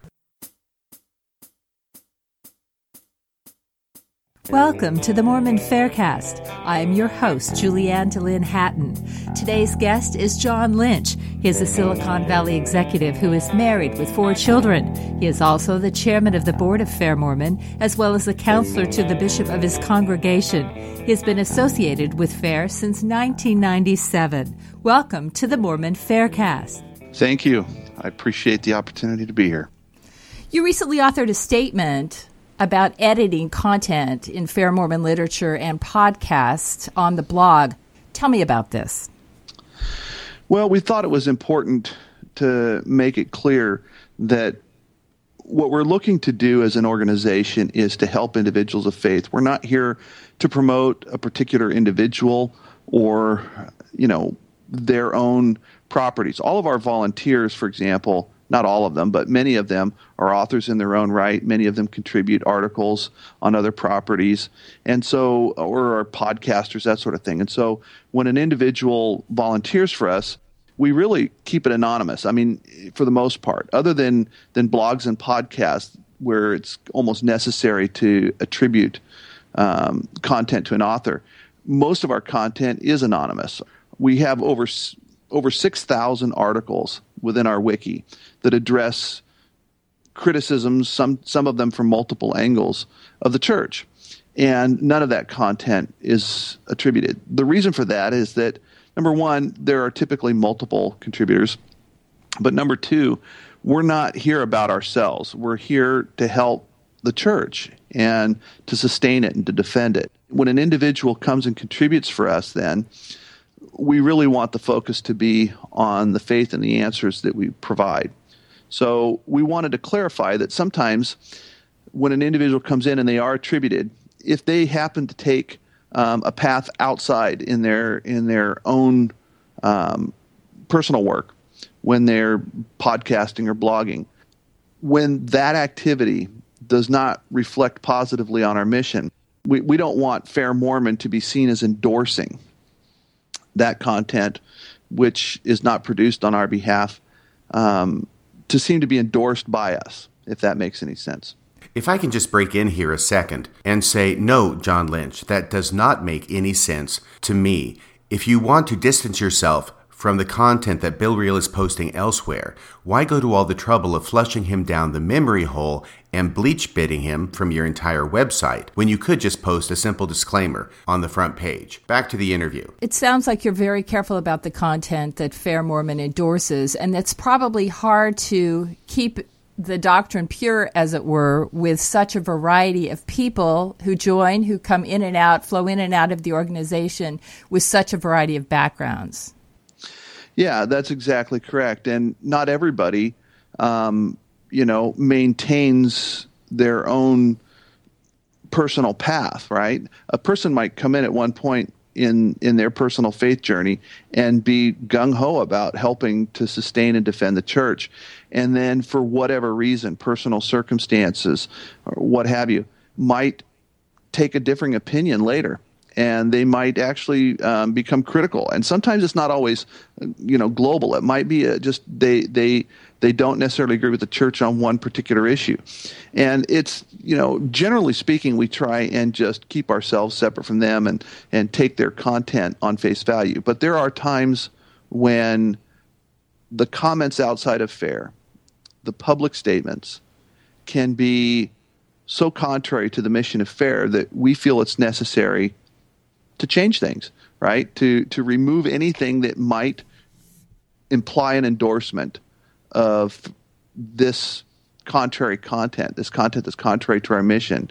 Welcome to the Mormon Faircast. I am your host, Julianne Dehlin Hatton. Today's guest is John Lynch. He is a Silicon Valley executive who is married with four children. He is also the chairman of the board of Fair Mormon, as well as a counselor to the bishop of his congregation. He has been associated with Fair since 1997. Welcome to the Mormon Faircast. Thank you. I appreciate the opportunity to be here. You recently authored a statement about editing content in Fair Mormon literature and podcasts on the blog. Tell me about this. Well, we thought it was important to make it clear that what we're looking to do as an organization is to help individuals of faith. We're not here to promote a particular individual or, you know, their own properties. All of our volunteers, for example, not all of them, but many of them are authors in their own right. Many of them contribute articles on other properties, and so, or are podcasters, that sort of thing. And so, when an individual volunteers for us, we really keep it anonymous. I mean, for the most part, other than than blogs and podcasts, where it's almost necessary to attribute um, content to an author, most of our content is anonymous. We have over over six thousand articles within our wiki that address criticisms, some some of them from multiple angles of the church, and none of that content is attributed. The reason for that is that number one, there are typically multiple contributors, but number two, we're not here about ourselves. We're here to help the church and to sustain it and to defend it. When an individual comes and contributes for us, then we really want the focus to be on the faith and the answers that we provide. So we wanted to clarify that sometimes when an individual comes in and they are attributed, if they happen to take um, a path outside in their in their own um, personal work, when they're podcasting or blogging, when that activity does not reflect positively on our mission, we, we don't want Fair Mormon to be seen as endorsing that content, which is not produced on our behalf. Um, to seem to be endorsed by us, if that makes any sense. If I can just break in here a second and say, no, John Lynch, that does not make any sense to me. If you want to distance yourself from the content that Bill Reel is posting elsewhere, why go to all the trouble of flushing him down the memory hole and bleach bitting him from your entire website when you could just post a simple disclaimer on the front page? Back to the interview. It sounds like you're very careful about the content that Fair Mormon endorses, and it's probably hard to keep the doctrine pure, as it were, with such a variety of people who join, who come in and out, flow in and out of the organization with such a variety of backgrounds. Yeah, that's exactly correct. And not everybody, um, you know, maintains their own personal path, right? A person might come in at one point in in their personal faith journey and be gung ho about helping to sustain and defend the church, and then for whatever reason, personal circumstances or what have you, might take a differing opinion later and they might actually um, become critical. And sometimes it's not always, you know, global. It might be a, just they they they don't necessarily agree with the church on one particular issue. And it's you know, generally speaking, we try and just keep ourselves separate from them and and take their content on face value. But there are times when the comments outside of fair, the public statements, can be so contrary to the mission of fair that we feel it's necessary to change things, right? To to remove anything that might imply an endorsement of this contrary content, this content that's contrary to our mission.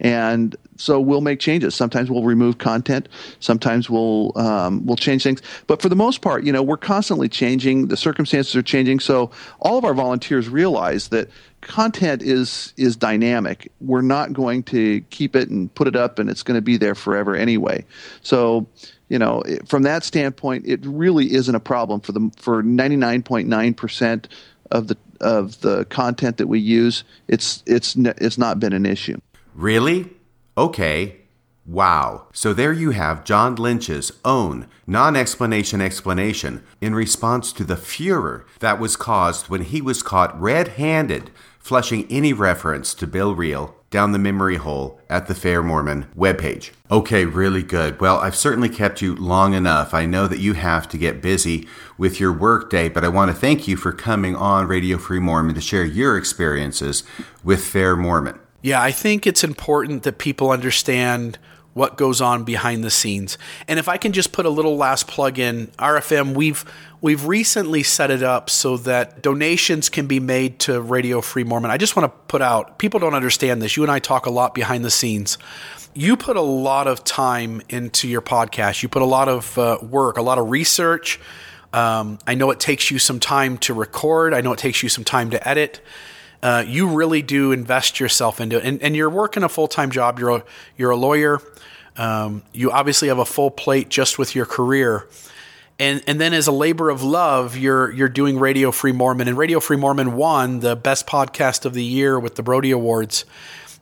And so we'll make changes. Sometimes we'll remove content. Sometimes we'll um, we'll change things. But for the most part, you know, we're constantly changing. The circumstances are changing. So all of our volunteers realize that content is is dynamic. We're not going to keep it and put it up, and it's going to be there forever anyway. So you know, from that standpoint, it really isn't a problem for the for ninety nine point nine percent of the of the content that we use. It's it's it's not been an issue. Really? Okay. Wow. So there you have John Lynch's own non explanation explanation in response to the furor that was caused when he was caught red handed flushing any reference to Bill Reel down the memory hole at the Fair Mormon webpage. Okay, really good. Well, I've certainly kept you long enough. I know that you have to get busy with your workday, but I want to thank you for coming on Radio Free Mormon to share your experiences with Fair Mormon. Yeah, I think it's important that people understand what goes on behind the scenes. And if I can just put a little last plug in, RFM, we've we've recently set it up so that donations can be made to Radio Free Mormon. I just want to put out, people don't understand this. You and I talk a lot behind the scenes. You put a lot of time into your podcast. You put a lot of uh, work, a lot of research. Um, I know it takes you some time to record. I know it takes you some time to edit. Uh, you really do invest yourself into it, and, and you're working a full time job. You're a, you're a lawyer. Um, you obviously have a full plate just with your career, and and then as a labor of love, you're you're doing Radio Free Mormon, and Radio Free Mormon won the best podcast of the year with the Brodie Awards.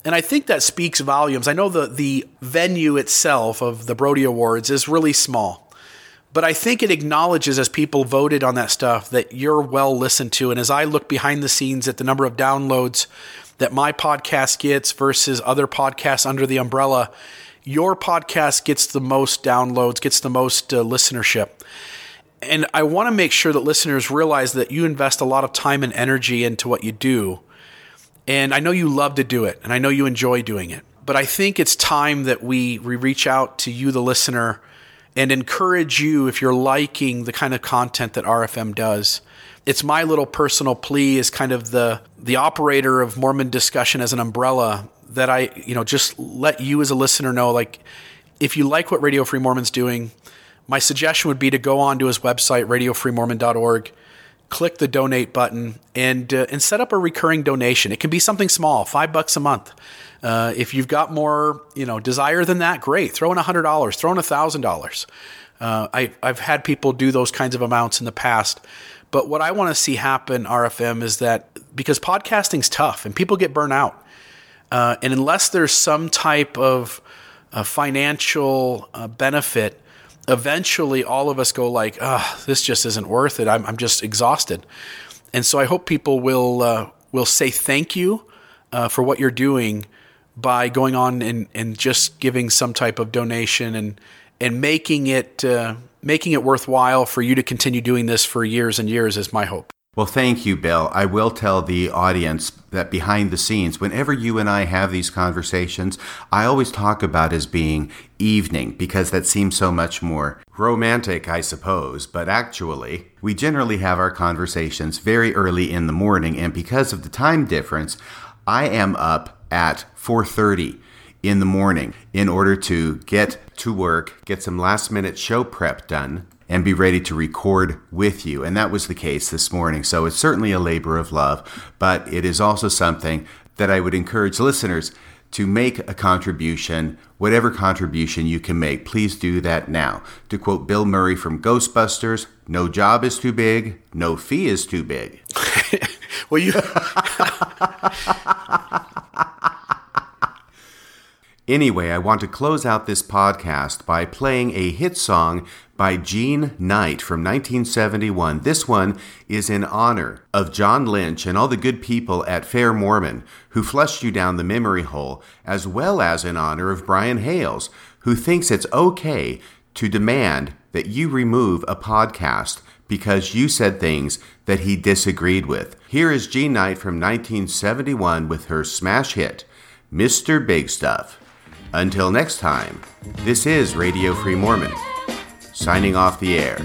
And I think that speaks volumes. I know the the venue itself of the Brodie Awards is really small. But I think it acknowledges as people voted on that stuff that you're well listened to. And as I look behind the scenes at the number of downloads that my podcast gets versus other podcasts under the umbrella, your podcast gets the most downloads, gets the most uh, listenership. And I want to make sure that listeners realize that you invest a lot of time and energy into what you do. And I know you love to do it, and I know you enjoy doing it. But I think it's time that we, we reach out to you, the listener, and encourage you if you're liking the kind of content that RFM does. It's my little personal plea as kind of the the operator of Mormon discussion as an umbrella that I, you know, just let you as a listener know like if you like what Radio Free Mormon's doing, my suggestion would be to go on to his website radiofreemormon.org, click the donate button and uh, and set up a recurring donation. It can be something small, 5 bucks a month. Uh, if you've got more, you know, desire than that, great. Throw in a hundred dollars. Throw in a thousand dollars. Uh, I've had people do those kinds of amounts in the past. But what I want to see happen, RFM, is that because podcasting's tough and people get burnt out, uh, and unless there's some type of uh, financial uh, benefit, eventually all of us go like, "Ah, this just isn't worth it. I'm, I'm just exhausted." And so I hope people will uh, will say thank you uh, for what you're doing by going on and, and just giving some type of donation and and making it uh, making it worthwhile for you to continue doing this for years and years is my hope. Well, thank you, Bill. I will tell the audience that behind the scenes, whenever you and I have these conversations, I always talk about as being evening because that seems so much more romantic, I suppose. But actually, we generally have our conversations very early in the morning, and because of the time difference, I am up at 4:30 in the morning in order to get to work, get some last minute show prep done and be ready to record with you. And that was the case this morning. So it's certainly a labor of love, but it is also something that I would encourage listeners to make a contribution, whatever contribution you can make, please do that now. To quote Bill Murray from Ghostbusters, no job is too big, no fee is too big. well, you. Anyway, I want to close out this podcast by playing a hit song by Jean Knight from 1971. This one is in honor of John Lynch and all the good people at Fair Mormon who flushed you down the memory hole, as well as in honor of Brian Hales, who thinks it's okay to demand that you remove a podcast because you said things that he disagreed with. Here is Jean Knight from 1971 with her smash hit, Mr. Big Stuff. Until next time, this is Radio Free Mormon, signing off the air.